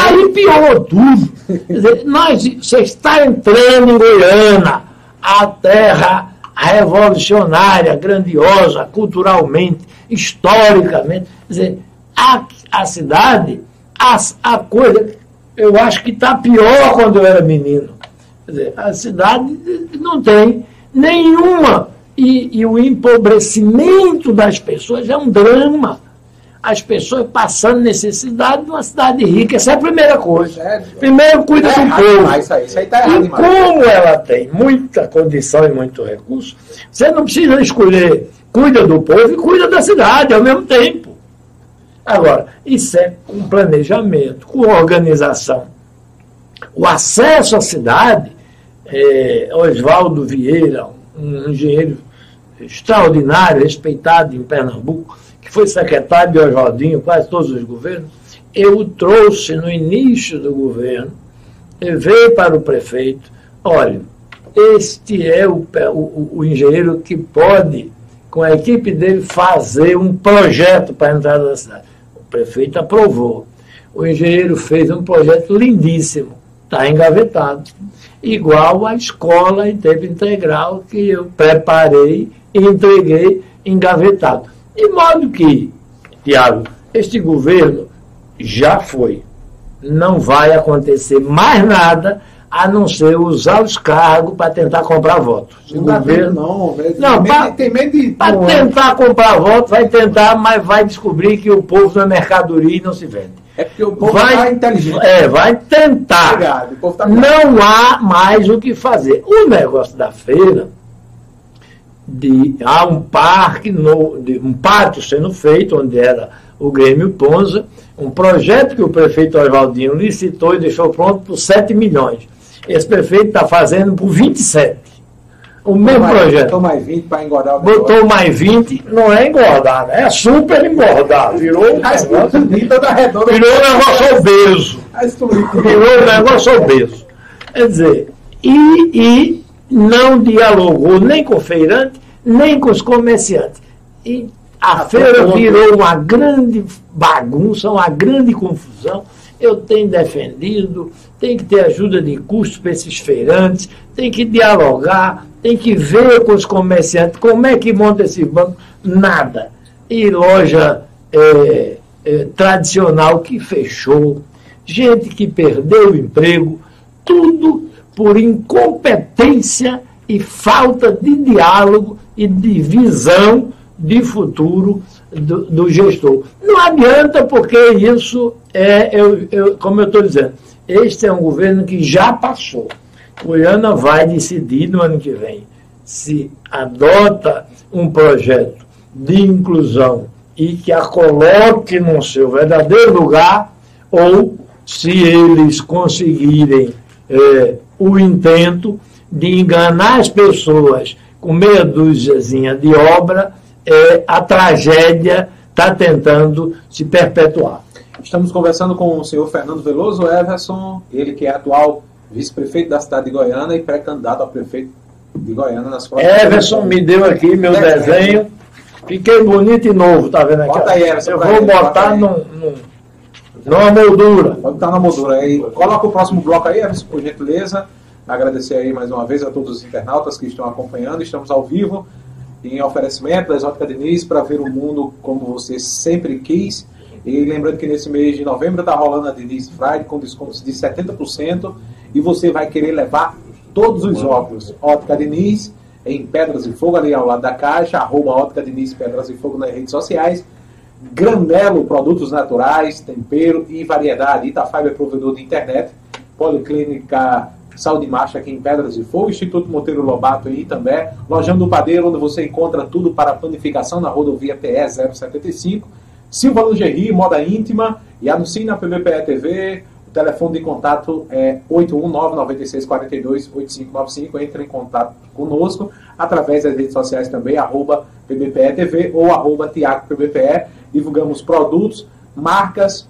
S2: Aí piorou tudo. Quer dizer, nós, você está entrando em Goiânia, a terra revolucionária, grandiosa, culturalmente, historicamente. Quer dizer, a, a cidade, a, a coisa, eu acho que está pior quando eu era menino. Quer dizer, a cidade não tem nenhuma. E, e o empobrecimento das pessoas é um drama as pessoas passando necessidade numa cidade rica. Essa é a primeira coisa. É, Primeiro, cuida é do povo. Isso aí, isso aí tá e como ela tem muita condição e muito recurso, você não precisa escolher cuida do povo e cuida da cidade ao mesmo tempo. Agora, isso é com planejamento, com organização. O acesso à cidade, é, Oswaldo Vieira, um engenheiro extraordinário, respeitado em Pernambuco, que foi secretário de Oswaldinho, quase todos os governos, eu o trouxe no início do governo, veio para o prefeito, olha, este é o, o, o engenheiro que pode, com a equipe dele, fazer um projeto para a entrada da cidade. O prefeito aprovou. O engenheiro fez um projeto lindíssimo, está engavetado. Igual a escola em tempo integral que eu preparei e entreguei engavetado. De modo que, Tiago, este governo já foi. Não vai acontecer mais nada a não ser usar os cargos para tentar comprar votos.
S1: Não, governo, não, velho.
S2: Não, tem medo de. Para tentar comprar votos, vai tentar, mas vai descobrir que o povo não é mercadoria e não se vende.
S1: É porque o povo vai, tá inteligente.
S2: É, vai tentar. Obrigado, tá não há mais o que fazer. O negócio da feira, de, há um parque, no, de, um pátio sendo feito, onde era o Grêmio Ponza, um projeto que o prefeito Oswaldinho licitou e deixou pronto por 7 milhões. Esse prefeito está fazendo por 27. O mesmo mais, projeto.
S1: Botou mais 20 para engordar o
S2: negócio. Botou mais 20, não é engordar, né? é super engordar. Virou um negócio, virou um negócio obeso. Virou um negócio obeso. Quer dizer, e, e não dialogou nem com o feirante, nem com os comerciantes. E a, a feira virou uma grande bagunça, uma grande confusão eu tenho defendido, tem que ter ajuda de custo para esses feirantes, tem que dialogar, tem que ver com os comerciantes como é que monta esse banco. Nada. E loja é, é, tradicional que fechou, gente que perdeu o emprego, tudo por incompetência e falta de diálogo e de visão de futuro do, do gestor. Não adianta, porque isso é, eu, eu, como eu estou dizendo, este é um governo que já passou. Goiânia vai decidir no ano que vem se adota um projeto de inclusão e que a coloque no seu verdadeiro lugar, ou se eles conseguirem é, o intento de enganar as pessoas com meia dúziazinha de obra é, a tragédia está tentando se perpetuar.
S1: Estamos conversando com o senhor Fernando Veloso Everson, ele que é atual vice-prefeito da cidade de Goiânia e pré-candidato a prefeito de Goiânia nas
S2: próximas. Everson me deu aqui meu desenho. desenho. Fiquei bonito e novo, tá vendo aqui?
S1: Bota aí, Everson.
S2: Eu vou botar num, num, numa moldura.
S1: Pode botar na moldura aí. Coloca o próximo bloco aí, Everson, por gentileza. Agradecer aí mais uma vez a todos os internautas que estão acompanhando. Estamos ao vivo em oferecimento da Exótica Diniz para ver o mundo como você sempre quis. E lembrando que nesse mês de novembro está rolando a Diniz Friday com descontos de 70% e você vai querer levar todos os óculos. Ótica Diniz em Pedras e Fogo, ali ao lado da caixa, arroba Ótica Diniz Pedras e Fogo nas redes sociais. Granelo, produtos naturais, tempero e variedade. Itafiber, provedor de internet. Policlínica Saúde Marcha aqui em Pedras de Fogo, Instituto Monteiro Lobato aí também, Lojão do Padeiro, onde você encontra tudo para panificação na rodovia PE 075, Silva Lingerie, moda íntima, e anuncie na PBPE TV, o telefone de contato é 819-9642-8595, entre em contato conosco, através das redes sociais também, arroba PBPE TV ou arroba Tiago PBPE, divulgamos produtos, marcas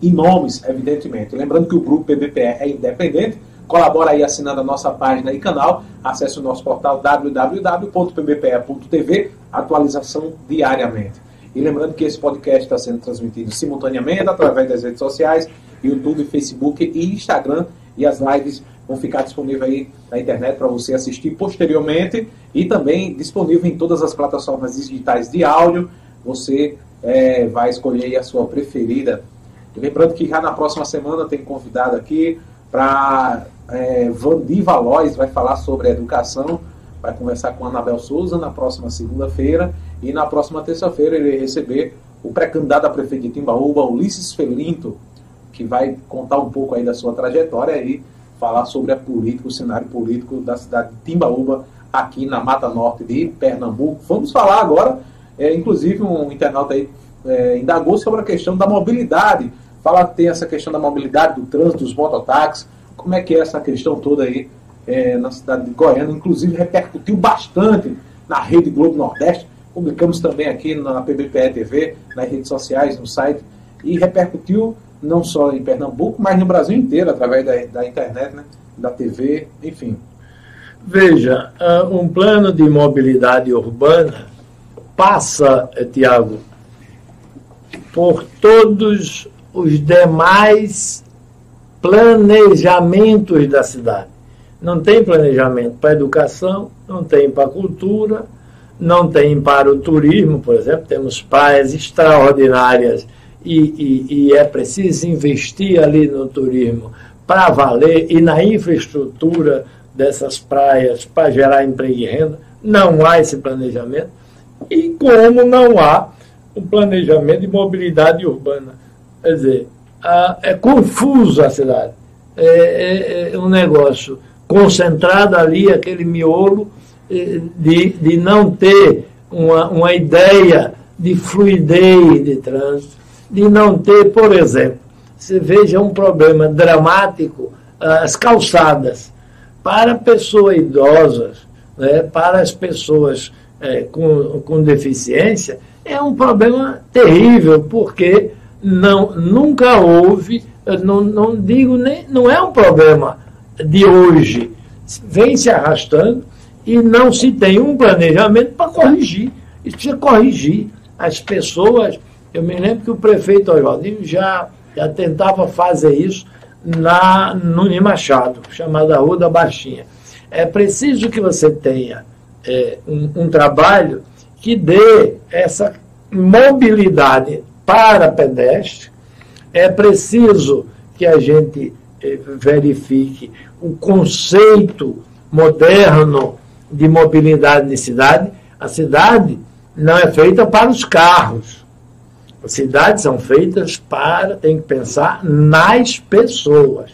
S1: e nomes, evidentemente. Lembrando que o grupo PBPE é independente, Colabora aí assinando a nossa página e canal. Acesse o nosso portal www.pbpe.tv, atualização diariamente. E lembrando que esse podcast está sendo transmitido simultaneamente através das redes sociais, YouTube, Facebook e Instagram. E as lives vão ficar disponíveis aí na internet para você assistir posteriormente e também disponível em todas as plataformas digitais de áudio. Você é, vai escolher a sua preferida. E lembrando que já na próxima semana tem convidado aqui para é, Vandi Valois vai falar sobre educação, vai conversar com a Anabel Souza na próxima segunda-feira e na próxima terça-feira ele receber o pré-candidato a prefeito de Timbaúba, Ulisses Felinto, que vai contar um pouco aí da sua trajetória e falar sobre a política, o cenário político da cidade de Timbaúba, aqui na Mata Norte de Pernambuco. Vamos falar agora, é, inclusive um internauta aí é, indagou sobre a questão da mobilidade. Fala tem essa questão da mobilidade, do trânsito, dos mototáxis, como é que é essa questão toda aí é, na cidade de Goiânia, inclusive repercutiu bastante na Rede Globo Nordeste, publicamos também aqui na PBPE TV, nas redes sociais, no site, e repercutiu não só em Pernambuco, mas no Brasil inteiro, através da, da internet, né, da TV, enfim.
S2: Veja, ah, um plano de mobilidade urbana passa, eh, Tiago, por todos os demais planejamentos da cidade. Não tem planejamento para a educação, não tem para a cultura, não tem para o turismo, por exemplo. Temos praias extraordinárias e, e, e é preciso investir ali no turismo para valer e na infraestrutura dessas praias para gerar emprego e renda. Não há esse planejamento. E como não há um planejamento de mobilidade urbana. Quer dizer, a, é confuso a cidade. É, é, é, um negócio concentrado ali, aquele miolo, é, de, de não ter uma, uma ideia de fluidez de trânsito, de não ter, por exemplo, você veja um problema dramático, as calçadas. Para pessoas idosas, né, para as pessoas é, com, com deficiência, é um problema terrível, porque não, nunca houve, não, não digo nem, não é um problema de hoje, vem se arrastando e não se tem um planejamento para corrigir. Isso precisa corrigir. As pessoas, eu me lembro que o prefeito Oswaldinho já, já tentava fazer isso na, no Machado, chamada Rua da Baixinha. É preciso que você tenha é, um, um trabalho que dê essa mobilidade para pedestre. É preciso que a gente eh, verifique o conceito moderno de mobilidade de cidade. A cidade não é feita para os carros. As cidades são feitas para, tem que pensar nas pessoas.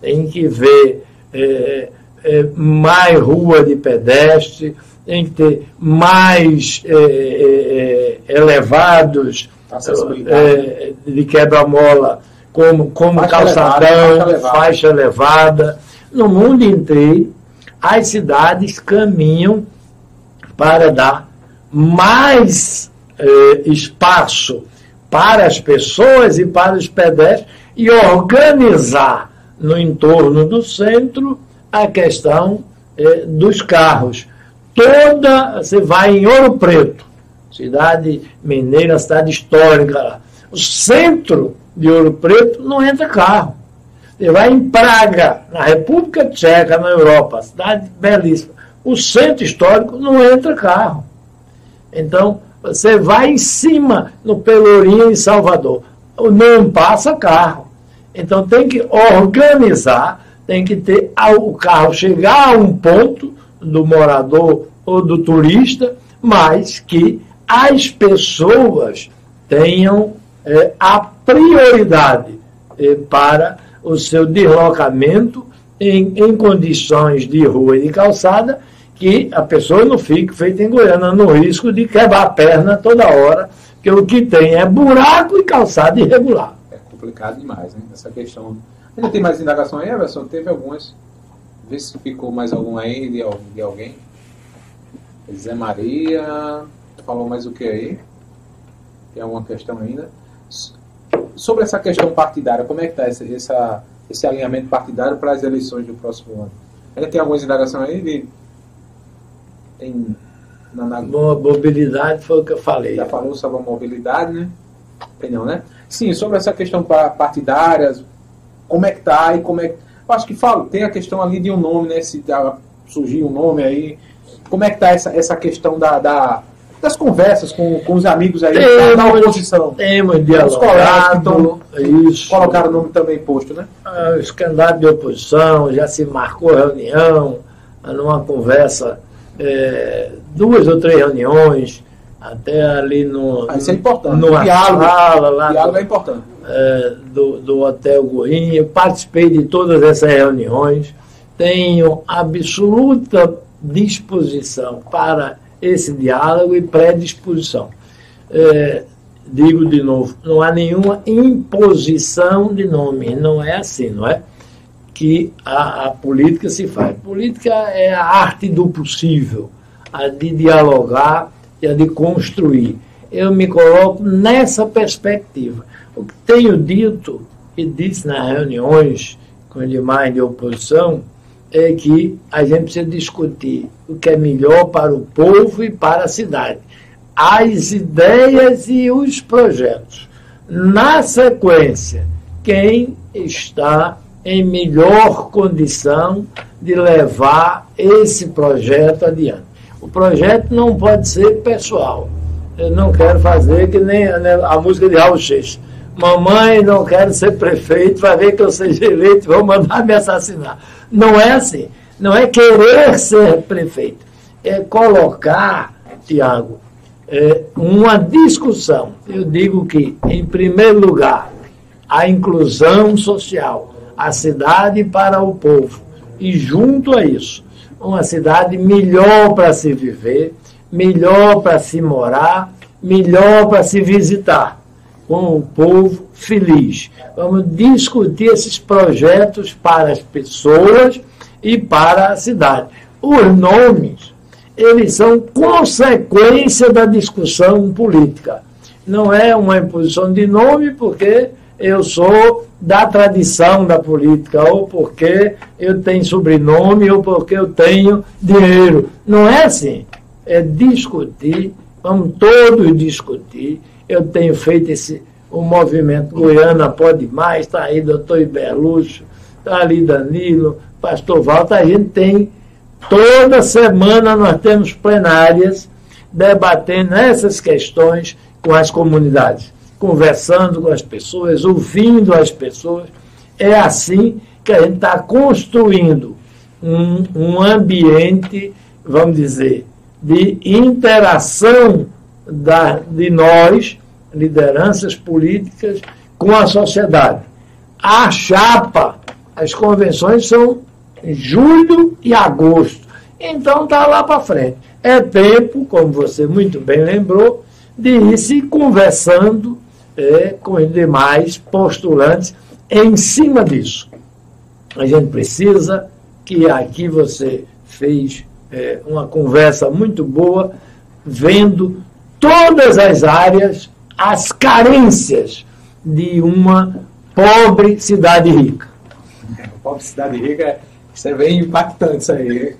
S2: Tem que ver é, é, mais rua de pedestre, tem que ter mais é, elevados de quebra-mola, como, como faixa calçadão, elevada, faixa, faixa elevada. No mundo inteiro, as cidades caminham para dar mais eh, espaço para as pessoas e para os pedestres e organizar no entorno do centro a questão eh, dos carros. Toda, você vai em Ouro Preto, cidade mineira, cidade histórica, o centro de Ouro Preto não entra carro. Você vai em Praga, na República Tcheca, na Europa, cidade belíssima. O centro histórico não entra carro. Então, você vai em cima, no Pelourinho, em Salvador. Não passa carro. Então, tem que organizar, tem que ter o carro chegar a um ponto do morador ou do turista, mas que as pessoas tenham é, a prioridade é, para o seu deslocamento em, em condições de rua e de calçada, que a pessoa não fique feita em Goiânia no risco de quebrar a perna toda hora, que o que tem é buraco e calçada irregular.
S1: É complicado demais, né? Essa questão. Ainda tem mais indagação aí, Everson? Teve algumas. Vê se ficou mais alguma aí de, de alguém. Zé Maria. Falou mais o que aí? Tem alguma questão ainda? sobre essa questão partidária, como é que está esse, essa, esse alinhamento partidário para as eleições do próximo ano? Ainda tem algumas indagações aí? De, tem
S2: na, na... Mobilidade foi o que eu falei.
S1: Já falou sobre a mobilidade, né? Tem não, né? Sim, sobre essa questão partidária, como é que tá e como é que. Eu acho que falo, tem a questão ali de um nome, né? Se surgir um nome aí. Como é que tá essa, essa questão da, da das conversas com, com os amigos aí temos, da oposição.
S2: Temos dialogado.
S1: Então, isso. Colocaram o nome também posto, né?
S2: Ah, os candidatos de oposição, já se marcou reunião, numa conversa, é, duas ou três reuniões, até ali no.
S1: Ah, isso é importante.
S2: No diálogo, sala, lá
S1: diálogo do, é importante.
S2: É, do, do Hotel Goinha. Eu participei de todas essas reuniões. Tenho absoluta disposição para esse diálogo e predisposição. É, digo de novo, não há nenhuma imposição de nome, não é assim, não é? Que a, a política se faz. Política é a arte do possível, a de dialogar e a de construir. Eu me coloco nessa perspectiva. O que tenho dito e disse nas reuniões com os demais de oposição é que a gente precisa discutir o que é melhor para o povo e para a cidade. As ideias e os projetos. Na sequência, quem está em melhor condição de levar esse projeto adiante. O projeto não pode ser pessoal. Eu não quero fazer que nem a música de Raul Seixas. Mamãe, não quero ser prefeito, vai ver que eu seja eleito, vão mandar me assassinar. Não é assim. Não é querer ser prefeito. É colocar, Tiago, é, uma discussão. Eu digo que, em primeiro lugar, a inclusão social, a cidade para o povo. E junto a isso, uma cidade melhor para se viver, melhor para se morar, melhor para se visitar, com o povo feliz. Vamos discutir esses projetos para as pessoas e para a cidade. Os nomes, eles são consequência da discussão política. Não é uma imposição de nome, porque eu sou da tradição da política, ou porque eu tenho sobrenome, ou porque eu tenho dinheiro. Não é assim. É discutir, vamos todos discutir. Eu tenho feito esse o movimento Goiana Pode Mais, está aí doutor Iberluxo, está ali Danilo, pastor Walter, a gente tem, toda semana nós temos plenárias debatendo essas questões com as comunidades conversando com as pessoas, ouvindo as pessoas. É assim que a gente está construindo um, um ambiente, vamos dizer, de interação da, de nós, lideranças políticas, com a sociedade. A chapa, as convenções são julho e agosto. Então está lá para frente. É tempo, como você muito bem lembrou, de ir se conversando é, com os demais postulantes em cima disso. A gente precisa que aqui você fez é, uma conversa muito boa, vendo todas as áreas, as carências de uma pobre cidade rica.
S1: pobre cidade rica, isso é bem impactante isso aí.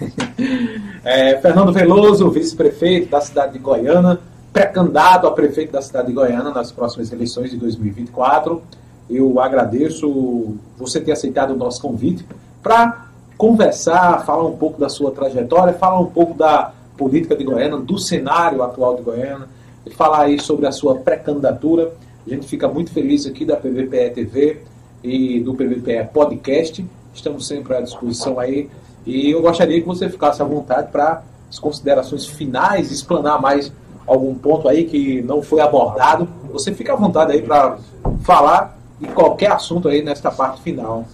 S1: É, Fernando Veloso, vice-prefeito da cidade de Goiânia, pré-candidato a prefeito da cidade de Goiânia nas próximas eleições de 2024. Eu agradeço você ter aceitado o nosso convite para conversar, falar um pouco da sua trajetória, falar um pouco da política de Goiânia, do cenário atual de Goiânia, e falar aí sobre a sua pré-candidatura. A gente fica muito feliz aqui da PVPE TV e do PVPE Podcast. Estamos sempre à disposição aí. E eu gostaria que você ficasse à vontade para as considerações finais, explanar mais algum ponto aí que não foi abordado, você fica à vontade aí para falar de qualquer assunto aí nesta parte final.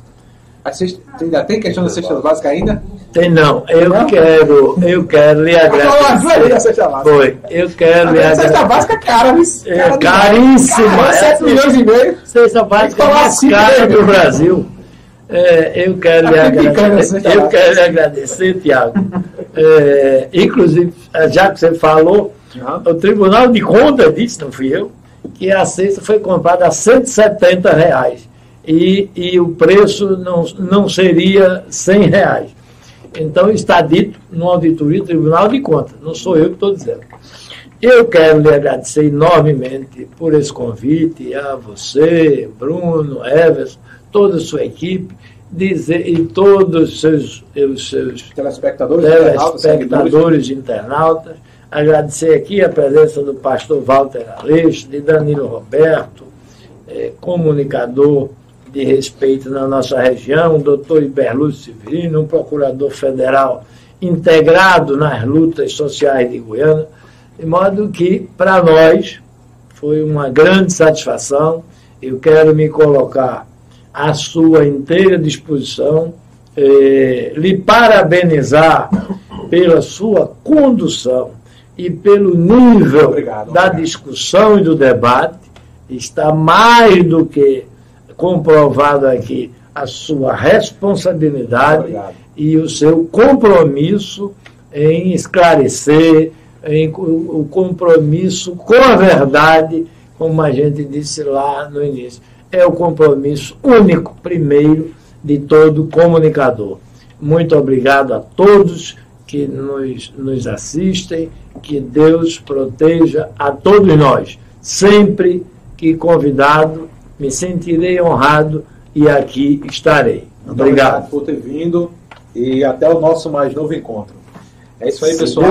S1: A sexta, ainda tem questão da cesta básica ainda?
S2: Tem não. Eu não? quero, eu quero lhe agradecer. A cesta básica. Foi. Eu quero lhe agradecer.
S1: Cesta básica é cara,
S2: É caríssima.
S1: 7 milhões e meio.
S2: Cesta básica é mais cara do Brasil. É, eu quero lhe agradecer. Eu quero lhe agradecer, Tiago. É, inclusive, já que você falou, o Tribunal de Contas disse, não fui eu, que a cesta foi comprada a 170 reais e, e o preço não, não seria 100 reais. Então está dito no auditoria do Tribunal de Contas, não sou eu que estou dizendo. Eu quero lhe agradecer enormemente por esse convite, a você, Bruno, Everson, toda a sua equipe, dizer, e todos os seus, os seus
S1: telespectadores,
S2: telespectadores internautas, internautas Agradecer aqui a presença do pastor Walter Aleixo, de Danilo Roberto, é, comunicador de respeito na nossa região, o doutor Iberlúcio Severino, um procurador federal integrado nas lutas sociais de Goiânia, de modo que, para nós, foi uma grande satisfação. Eu quero me colocar à sua inteira disposição, eh, lhe parabenizar pela sua condução e pelo nível obrigado, da obrigado. discussão e do debate, está mais do que comprovado aqui a sua responsabilidade obrigado. e o seu compromisso em esclarecer, em, o compromisso com a verdade, como a gente disse lá no início. É o compromisso único, primeiro, de todo comunicador. Muito obrigado a todos que nos, nos assistem, que Deus proteja a todos nós. Sempre que convidado, me sentirei honrado e aqui estarei.
S1: Muito obrigado. obrigado por ter vindo e até o nosso mais novo encontro. É isso aí, Se pessoal.